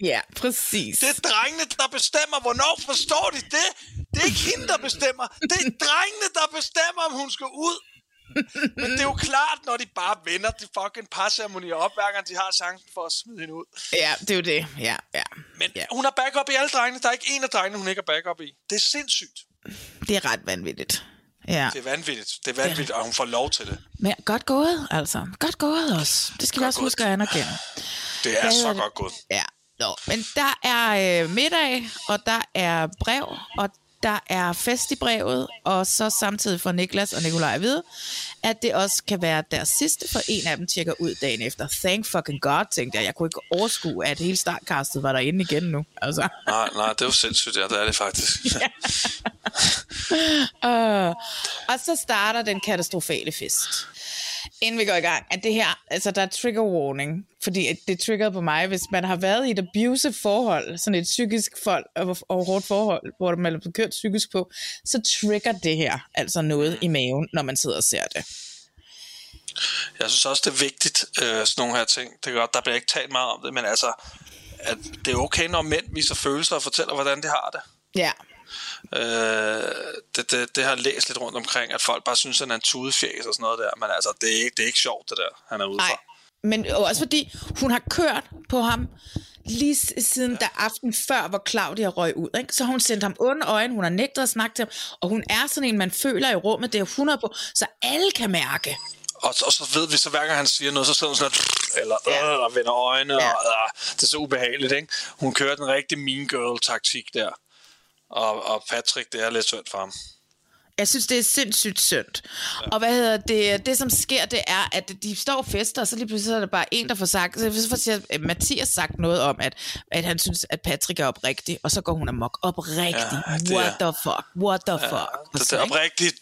Ja, præcis. Det er drengene, der bestemmer. Hvornår forstår de det? Det er ikke hende, der bestemmer. Det er drengene, der bestemmer, om hun skal ud. Men det er jo klart, når de bare vender de fucking parceremonier op, hver gang de har chancen for at smide hende ud. Ja, det er jo det. Ja, ja. Men ja. hun har backup i alle drengene. Der er ikke en af drengene, hun ikke har backup i. Det er sindssygt. Det er ret vanvittigt. Ja. Det er vanvittigt. Det er vanvittigt, og hun får lov til det. Men godt gået, altså. Godt gået også. Det skal vi også gået. huske at anerkende. Det er Hvad så godt gået. Ja, Nå, men der er øh, middag, og der er brev, og der er fest i brevet, og så samtidig får Niklas og Nikolaj at vide, at det også kan være deres sidste, for en af dem tjekker ud dagen efter. Thank fucking God, tænkte jeg. Jeg kunne ikke overskue, at hele startkastet var derinde igen nu. Altså. Nej, nej, det jo sindssygt, ja. Det er det faktisk. Uh, og så starter den katastrofale fest. Inden vi går i gang, at det her, altså der er trigger warning, fordi det trigger på mig, hvis man har været i et abusive forhold, sådan et psykisk forhold, og, og hårdt forhold, hvor man er kørt psykisk på, så trigger det her altså noget i maven, når man sidder og ser det. Jeg synes også, det er vigtigt, øh, sådan nogle her ting. Det er godt, der bliver ikke talt meget om det, men altså, at det er okay, når mænd viser følelser og fortæller, hvordan de har det. Ja, Øh, det, det, det har jeg læst lidt rundt omkring, at folk bare synes, at han er en tudefjæs og sådan noget der. Men altså, det er ikke, det er ikke sjovt, det der, han er ude nej. Men også fordi hun har kørt på ham lige siden da aften før, hvor Claudia røg ud. Ikke? Så har hun sendt ham onde øjne, hun har nægtet at snakke til ham, og hun er sådan en, man føler i rummet, det er 100 på, så alle kan mærke. Og, og så ved vi, så hver gang han siger noget, så sidder hun sådan lidt, eller, Ja. øh, og vender øjne, Ja. og øh, det er så ubehageligt, ikke? Hun kører den rigtige mean girl-taktik der. Og, og Patrick, det er lidt synd for ham. Jeg synes, det er sindssygt synd. Ja. Og hvad hedder det? Det, som sker, det er, at de står og fester, og så lige pludselig er der bare en, der får sagt... Så får siger, øh, Mathias sagt noget om, at, at han synes, at Patrick er oprigtig, og så går hun amok. Oprigtig. Ja, det What er- the fuck? What the fuck? Og Det, så, det er oprigtigt,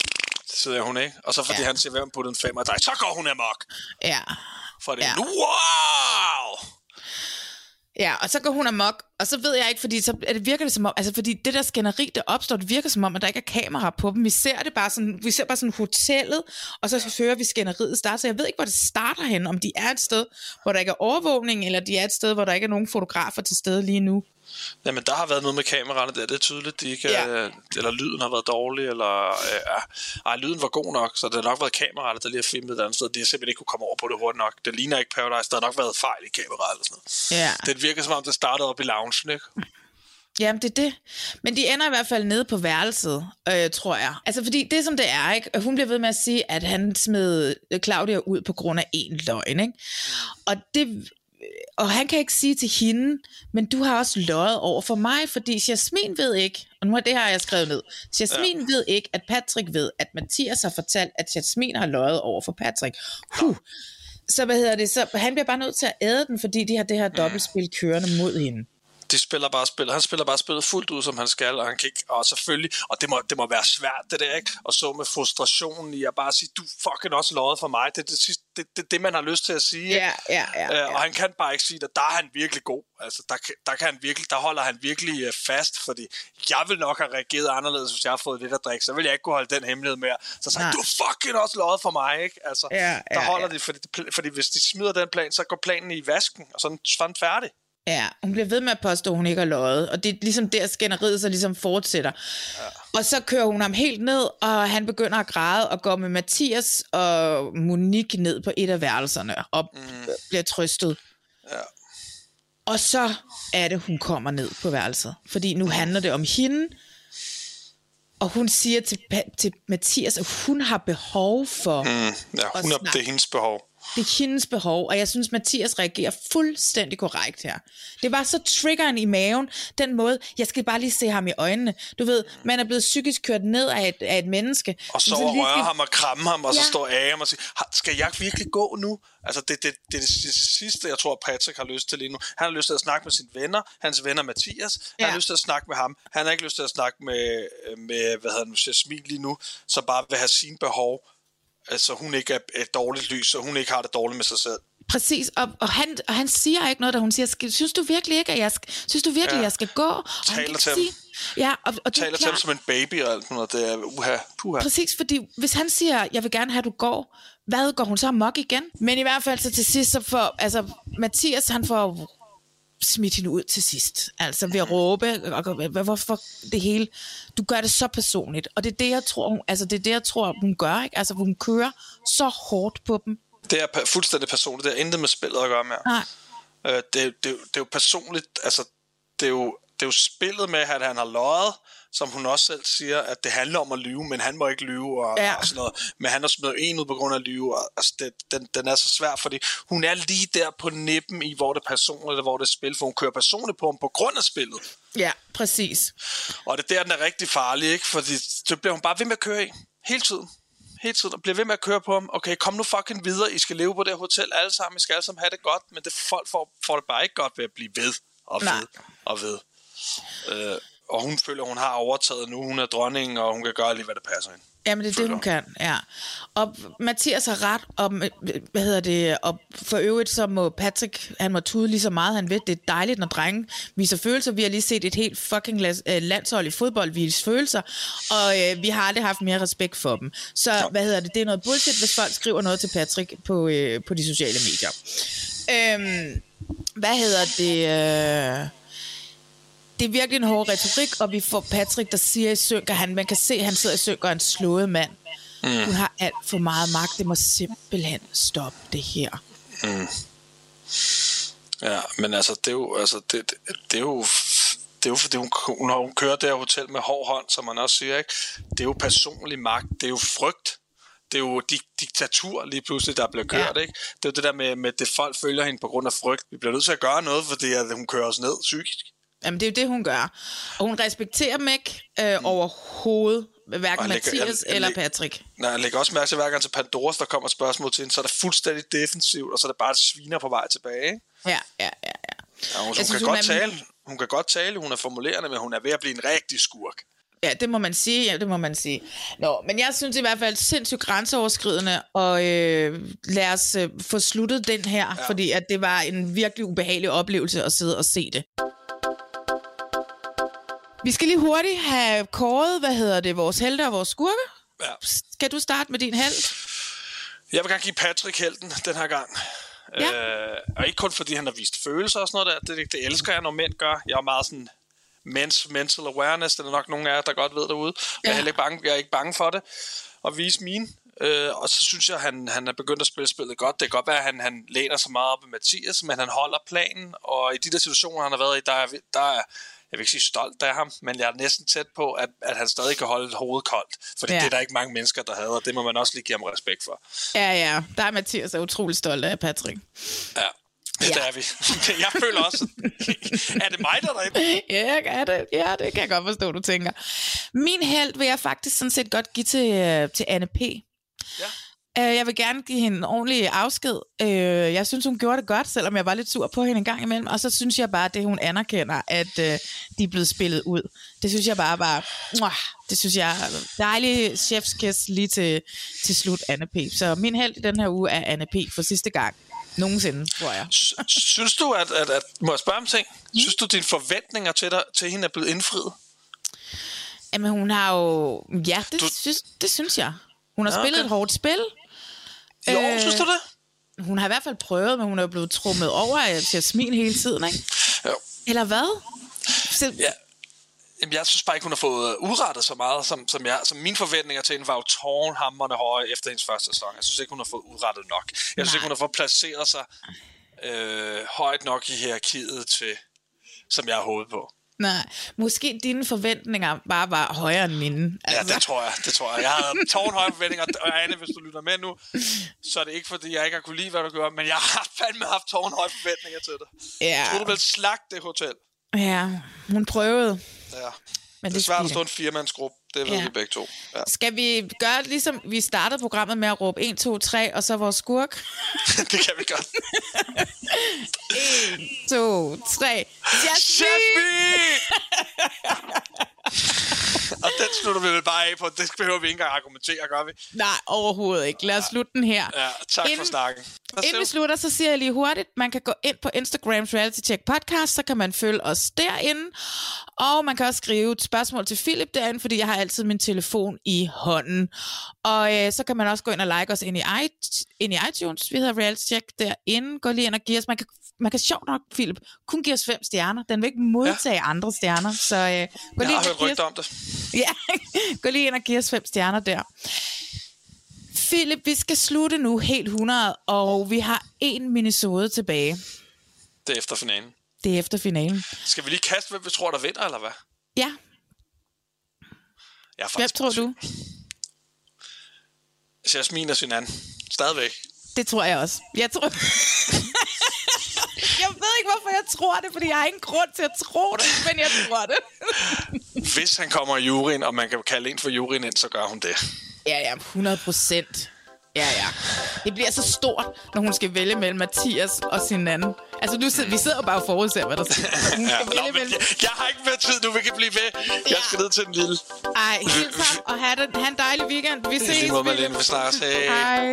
siger hun, ikke? Og så fordi Ja. ja. han siger, hvem puttede en femmer dig, så går hun amok. Ja. For det Ja. ja. wow! Ja, og så går hun amok, og så ved jeg ikke, fordi så er det virker det som om, altså fordi det der skænderi, der opstår, det virker som om, at der ikke er kamera på dem. Vi ser det bare sådan, vi ser bare sådan hotellet, og så hører vi skænderiet starte, så jeg ved ikke, hvor det starter hen, om de er et sted, hvor der ikke er overvågning, eller de er et sted, hvor der ikke er nogen fotografer til stede lige nu. Jamen, der har været noget med kameraerne der, det er tydeligt, de ikke Ja. ja. eller lyden har været dårlig, eller øh, ja. ej, lyden var god nok, så det har nok været kameraerne, der lige har filmet et andet sted. De har simpelthen ikke kunne komme over på det hurtigt nok. Det ligner ikke Paradise, der har nok været fejl i kameraet eller sådan noget. Ja. Det virker som om, det startede op i loungen, ikke? Jamen, det er det. Men de ender i hvert fald nede på værelset, øh, tror jeg. Altså, fordi det som det er, ikke? Hun bliver ved med at sige, at han smed Claudia ud på grund af en løgn, ikke? Og det... Og han kan ikke sige til hende, men du har også løjet over for mig, fordi Jasmin ved ikke, og nu har det her jeg skrevet ned, Jasmin ja. ved ikke, at Patrick ved, at Mathias har fortalt, at Jasmin har løjet over for Patrick. Huh. Så hvad hedder det? Så han bliver bare nødt til at æde den, fordi de har det her dobbeltspil kørende mod hende. De spiller bare spillet. Han spiller bare spillet fuldt ud, som han skal, og han kan ikke, og selvfølgelig, og det må, det må være svært, det der, ikke? Og så med frustrationen i at bare sige, du fucking også løjet for mig. Det er det, sidste, det, det, det, man har lyst til at sige. Ja, ja, ja. Øh, og han kan bare ikke sige det. Der er han virkelig god. Altså, der, der, kan han virkelig, der holder han virkelig øh, fast, fordi jeg vil nok have reageret anderledes, hvis jeg har fået lidt at drikke. Så vil jeg ikke kunne holde den hemmelighed mere. Så sagde du fucking også løjet for mig, ikke? Altså, Ja, der ja, holder ja. de, fordi, fordi hvis de smider den plan, så går planen i vasken, og så er den- så er den færdig. Ja, hun bliver ved med at påstå, at hun ikke har løjet, og det er ligesom der skænderiet så ligesom fortsætter. Ja. Og så kører hun ham helt ned, og han begynder at græde og går med Mathias og Monique ned på et af værelserne og mm. bliver trøstet. Ja. Og så er det, hun kommer ned på værelset, fordi nu handler det om hende, og hun siger til, til Mathias, at hun har behov for... Mm. Ja, hun er, snak. det er hendes behov. Det er hendes behov, og jeg synes, Mathias reagerer fuldstændig korrekt her. Det var så triggeren i maven, den måde, jeg skal bare lige se ham i øjnene. Du ved, man er blevet psykisk kørt ned af et, af et menneske. Og så Men og lige røre skal- ham og kramme ham, og så Ja. står af ham og siger, "Har- skal jeg virkelig gå nu? Altså, det, det, det er det sidste, jeg tror, Patrick har lyst til lige nu. Han har lyst til at snakke med sine venner, hans venner Mathias. Han Ja. har lyst til at snakke med ham. Han har ikke lyst til at snakke med, med hvad hedder han, Jasmin lige nu, så bare vil have sine behov, så hun ikke er et dårligt lys, så hun ikke har det dårligt med sig selv. Præcis, og, og, han, og han siger ikke noget, da hun siger, "Skal- synes du virkelig ikke, at jeg skal, synes du virkelig, Ja. jeg skal gå? Og han Taler ikke til sige, ja, og, og det er Taler til ham som en baby og alt noget. Det er uha, puha. Præcis, fordi hvis han siger, jeg vil gerne have, at du går, hvad går hun så amok igen? Men i hvert fald så til sidst, så får, altså Mathias, han får smidt hende ud til sidst. Altså ved at råbe, og, hvorfor det hele, du gør det så personligt. Og det er det, jeg tror, hun, altså det er det, jeg tror, hun gør, ikke? Altså hun kører så hårdt på dem. Det er fuldstændig personligt. Det har intet med spillet at gøre med. Nej. Øh, det, det, det er jo personligt, altså, det er jo, det er jo spillet med, at han har løjet, som hun også selv siger, at det handler om at lyve, men han må ikke lyve og, Ja. og sådan noget. Men han har smidt en ud på grund af at lyve, og, altså, det, den, den er så svær, fordi hun er lige der på nippen i, hvor det er personligt, eller hvor det er spil, for hun kører personligt på ham på grund af spillet. Ja, præcis. Og det er der, den er rigtig farlig, ikke? Fordi det bliver hun bare ved med at køre i. Hele tiden. Hele tiden. Og bliver ved med at køre på ham. Okay, kom nu fucking videre. I skal leve på det her hotel alle sammen. I skal alle sammen have det godt. Men det folk får, får det bare ikke godt ved at blive ved. Og Nej. ved. Og ved. Øh, og hun føler, hun har overtaget nu. Hun er dronningen, og hun kan gøre lige, hvad der passer hende. Jamen, det er det, hun kan, ja. Og Mathias har ret øh, hvad hedder det, og for øvrigt så må Patrick, han må tude lige så meget, han ved. Det er dejligt, når drenge viser følelser. Vi har lige set et helt fucking øh, landshold i fodbold vise følelser, og øh, vi har aldrig haft mere respekt for dem. Så, ja. hvad hedder det, det er noget bullshit, hvis folk skriver noget til Patrick på, øh, på de sociale medier. Øhm, hvad hedder det... Øh, det er virkelig en hård retorik, og vi får Patrick, der siger at han, man kan se, at han sidder og er en slået mand. Mm. Hun har alt for meget magt. Det må simpelthen stoppe det her. Ja, men altså, det er jo, altså, det, det, det er jo, det er jo fordi, hun, hun, hun kører det her hotel med hård hånd, som man også siger, ikke? Det er jo personlig magt, det er jo frygt. det er jo dik- diktatur lige pludselig, der bliver kørt, Ja. ikke? Det er jo det der med, med det folk følger hende på grund af frygt. Vi bliver nødt til at gøre noget, fordi at hun kører os ned psykisk. Jamen, det er jo det, hun gør. Og hun respekterer dem ikke øh, overhovedet. Hverken Og lægger- Mathias jeg- jeg eller Patrick. Nej, jeg lægger også mærke til, hver gang til Pandoras, der kommer spørgsmål til hende, så er det fuldstændig defensivt, og så er det bare et sviner på vej tilbage. Ja, ja, ja. ja. Ja, hun, hun, synes, kan hun godt er- tale, hun kan godt tale, hun er formulerende, men hun er ved at blive en rigtig skurk. Ja, det må man sige. Ja, det må man sige. Nå, men jeg synes i hvert fald sindssygt grænseoverskridende, og øh, lad os øh, få sluttet den her, ja. fordi at det var en virkelig ubehagelig oplevelse at sidde og se det. Vi skal lige hurtigt have kåret, hvad hedder det, vores helte og vores skurke. Ja. Skal du starte med din held? Jeg vil gerne give Patrick helten den her gang. Ja. Øh, og ikke kun fordi han har vist følelser og sådan noget der. Det, det elsker jeg, når mænd gør. Jeg er meget sådan mens, mental awareness. Det er nok nogle af jer, der godt ved derude. Ja. Jeg, er ikke bange, jeg er ikke bange for det. At vise mine. Øh, og så synes jeg, at han, han er begyndt at spille spillet godt. Det kan godt være, at han, han læner så meget op i Mathias, men han holder planen. Og i de der situationer, han har været i, der er, der er jeg vil ikke sige stolt af ham, men jeg er næsten tæt på, at, at han stadig kan holde hovedet koldt. Fordi Ja. det er der ikke mange mennesker, der havde, og det må man også lige give ham respekt for. Ja, ja. Der er Mathias er utrolig stolt af Patrick. Ja, det Ja. er vi. Jeg føler også... er det mig, der er derinde? Ja, kan det. ja, det kan jeg godt forstå, du tænker. Min held vil jeg faktisk sådan set godt give til, øh, til Anne P. Ja. Øh, Jeg vil gerne give hende en ordentlig afsked. Øh, Jeg synes, hun gjorde det godt, selvom jeg var lidt sur på hende en gang imellem. Og så synes jeg bare, at det hun anerkender, at øh, de er blevet spillet ud. Det synes jeg bare var... Det synes jeg er dejlig chefskiss lige til, til slut, Anne P. Så min held i den her uge er Anne P. for sidste gang. Nogensinde, tror jeg. Synes du, at, at, at... Må jeg spørge om ting? Synes du, dine forventninger til, dig, til hende er blevet indfriet? Jamen, hun har jo... Ja, det, Du- synes, det synes jeg. Hun har Ja, spillet okay. et hårdt spil. Jo, Øh, øh... synes du det? Hun har i hvert fald prøvet, men hun er blevet trummet over af Jasmin hele tiden, ikke? Jo. Eller hvad? Så, Ja. Jamen, jeg synes bare ikke, hun har fået udrettet så meget, som, som, jeg, som mine forventninger til hende var jo tårnhammerne høje efter hendes første sæson. Jeg synes ikke, hun har fået udrettet nok. Jeg synes Nej. ikke, hun har fået placeret sig øh, højt nok i hierarkiet til, som jeg har håbet på. Nej, måske dine forventninger bare var højere end mine. Ja, det tror jeg. Det tror jeg. Jeg havde tårnhøje forventninger. Og Anne, hvis du lytter med nu, så er det ikke, fordi jeg ikke har kunne lide, hvad du gør, men jeg har fandme haft tårnhøje forventninger til dig. Ja. Jeg troede, du ville slagte det hotel. Ja, hun prøvede. Ja. Men Det er svært at stå en firmandsgruppe. Det ved Ja. vi begge to. Ja. Skal vi gøre det ligesom, vi startede programmet med at råbe 1, 2, 3, og så vores skurk? det kan vi godt. 2, 3. Jasmine! Og den slutter vi vel bare af på. Det behøver vi ikke engang argumentere, gør vi? Nej, overhovedet ikke. Lad os slutte den her. Ja, tak Inden- for snakken. Inden vi slutter, så siger jeg lige hurtigt, man kan gå ind på Instagrams Reality Check Podcast, så kan man følge os derinde, og man kan også skrive et spørgsmål til Philip derinde, fordi jeg har altid min telefon i hånden. Og øh, så kan man også gå ind og like os ind i, i, ind i iTunes, vi hedder Reality Check derinde, gå lige ind og give os, man kan, man kan sjovt nok, Philip, kun give os fem stjerner, den vil ikke modtage ja. andre stjerner, så øh, gå Jeg lige har ind og hørt give rygter om det. Ja, gå lige ind og giv os fem stjerner der. Philip, vi skal slutte nu helt 100, og vi har en minisode tilbage. Det er efter finalen. Det er efter finalen. Skal vi lige kaste, hvem vi tror, der vinder, eller hvad? Ja, Jeg er hvem tror du? Jasmine og Sinan. Stadigvæk. Det tror jeg også. Jeg tror... jeg ved ikke, hvorfor jeg tror det, fordi jeg har ingen grund til at tro det, men jeg tror det. Hvis han kommer i juryen, og man kan kalde en for juryen ind, så gør hun det. Ja, ja, 100 procent. Ja, ja. Det bliver så stort, når hun skal vælge mellem Mathias og sin anden. Altså, nu sidder, vi sidder jo bare og forudser, hvad der sker. Hun Ja, skal nå, men mellem... jeg, jeg har ikke mere tid nu, vi kan blive ved. Jeg skal ned til den lille. Ej, hils ham, og have, den, have en dejlig weekend. Vi ses, lige måde, Philip. Malene. Vi snakkes. Hey. Hej.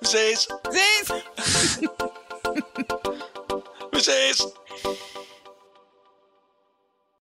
Vi ses. Ses! Vi ses.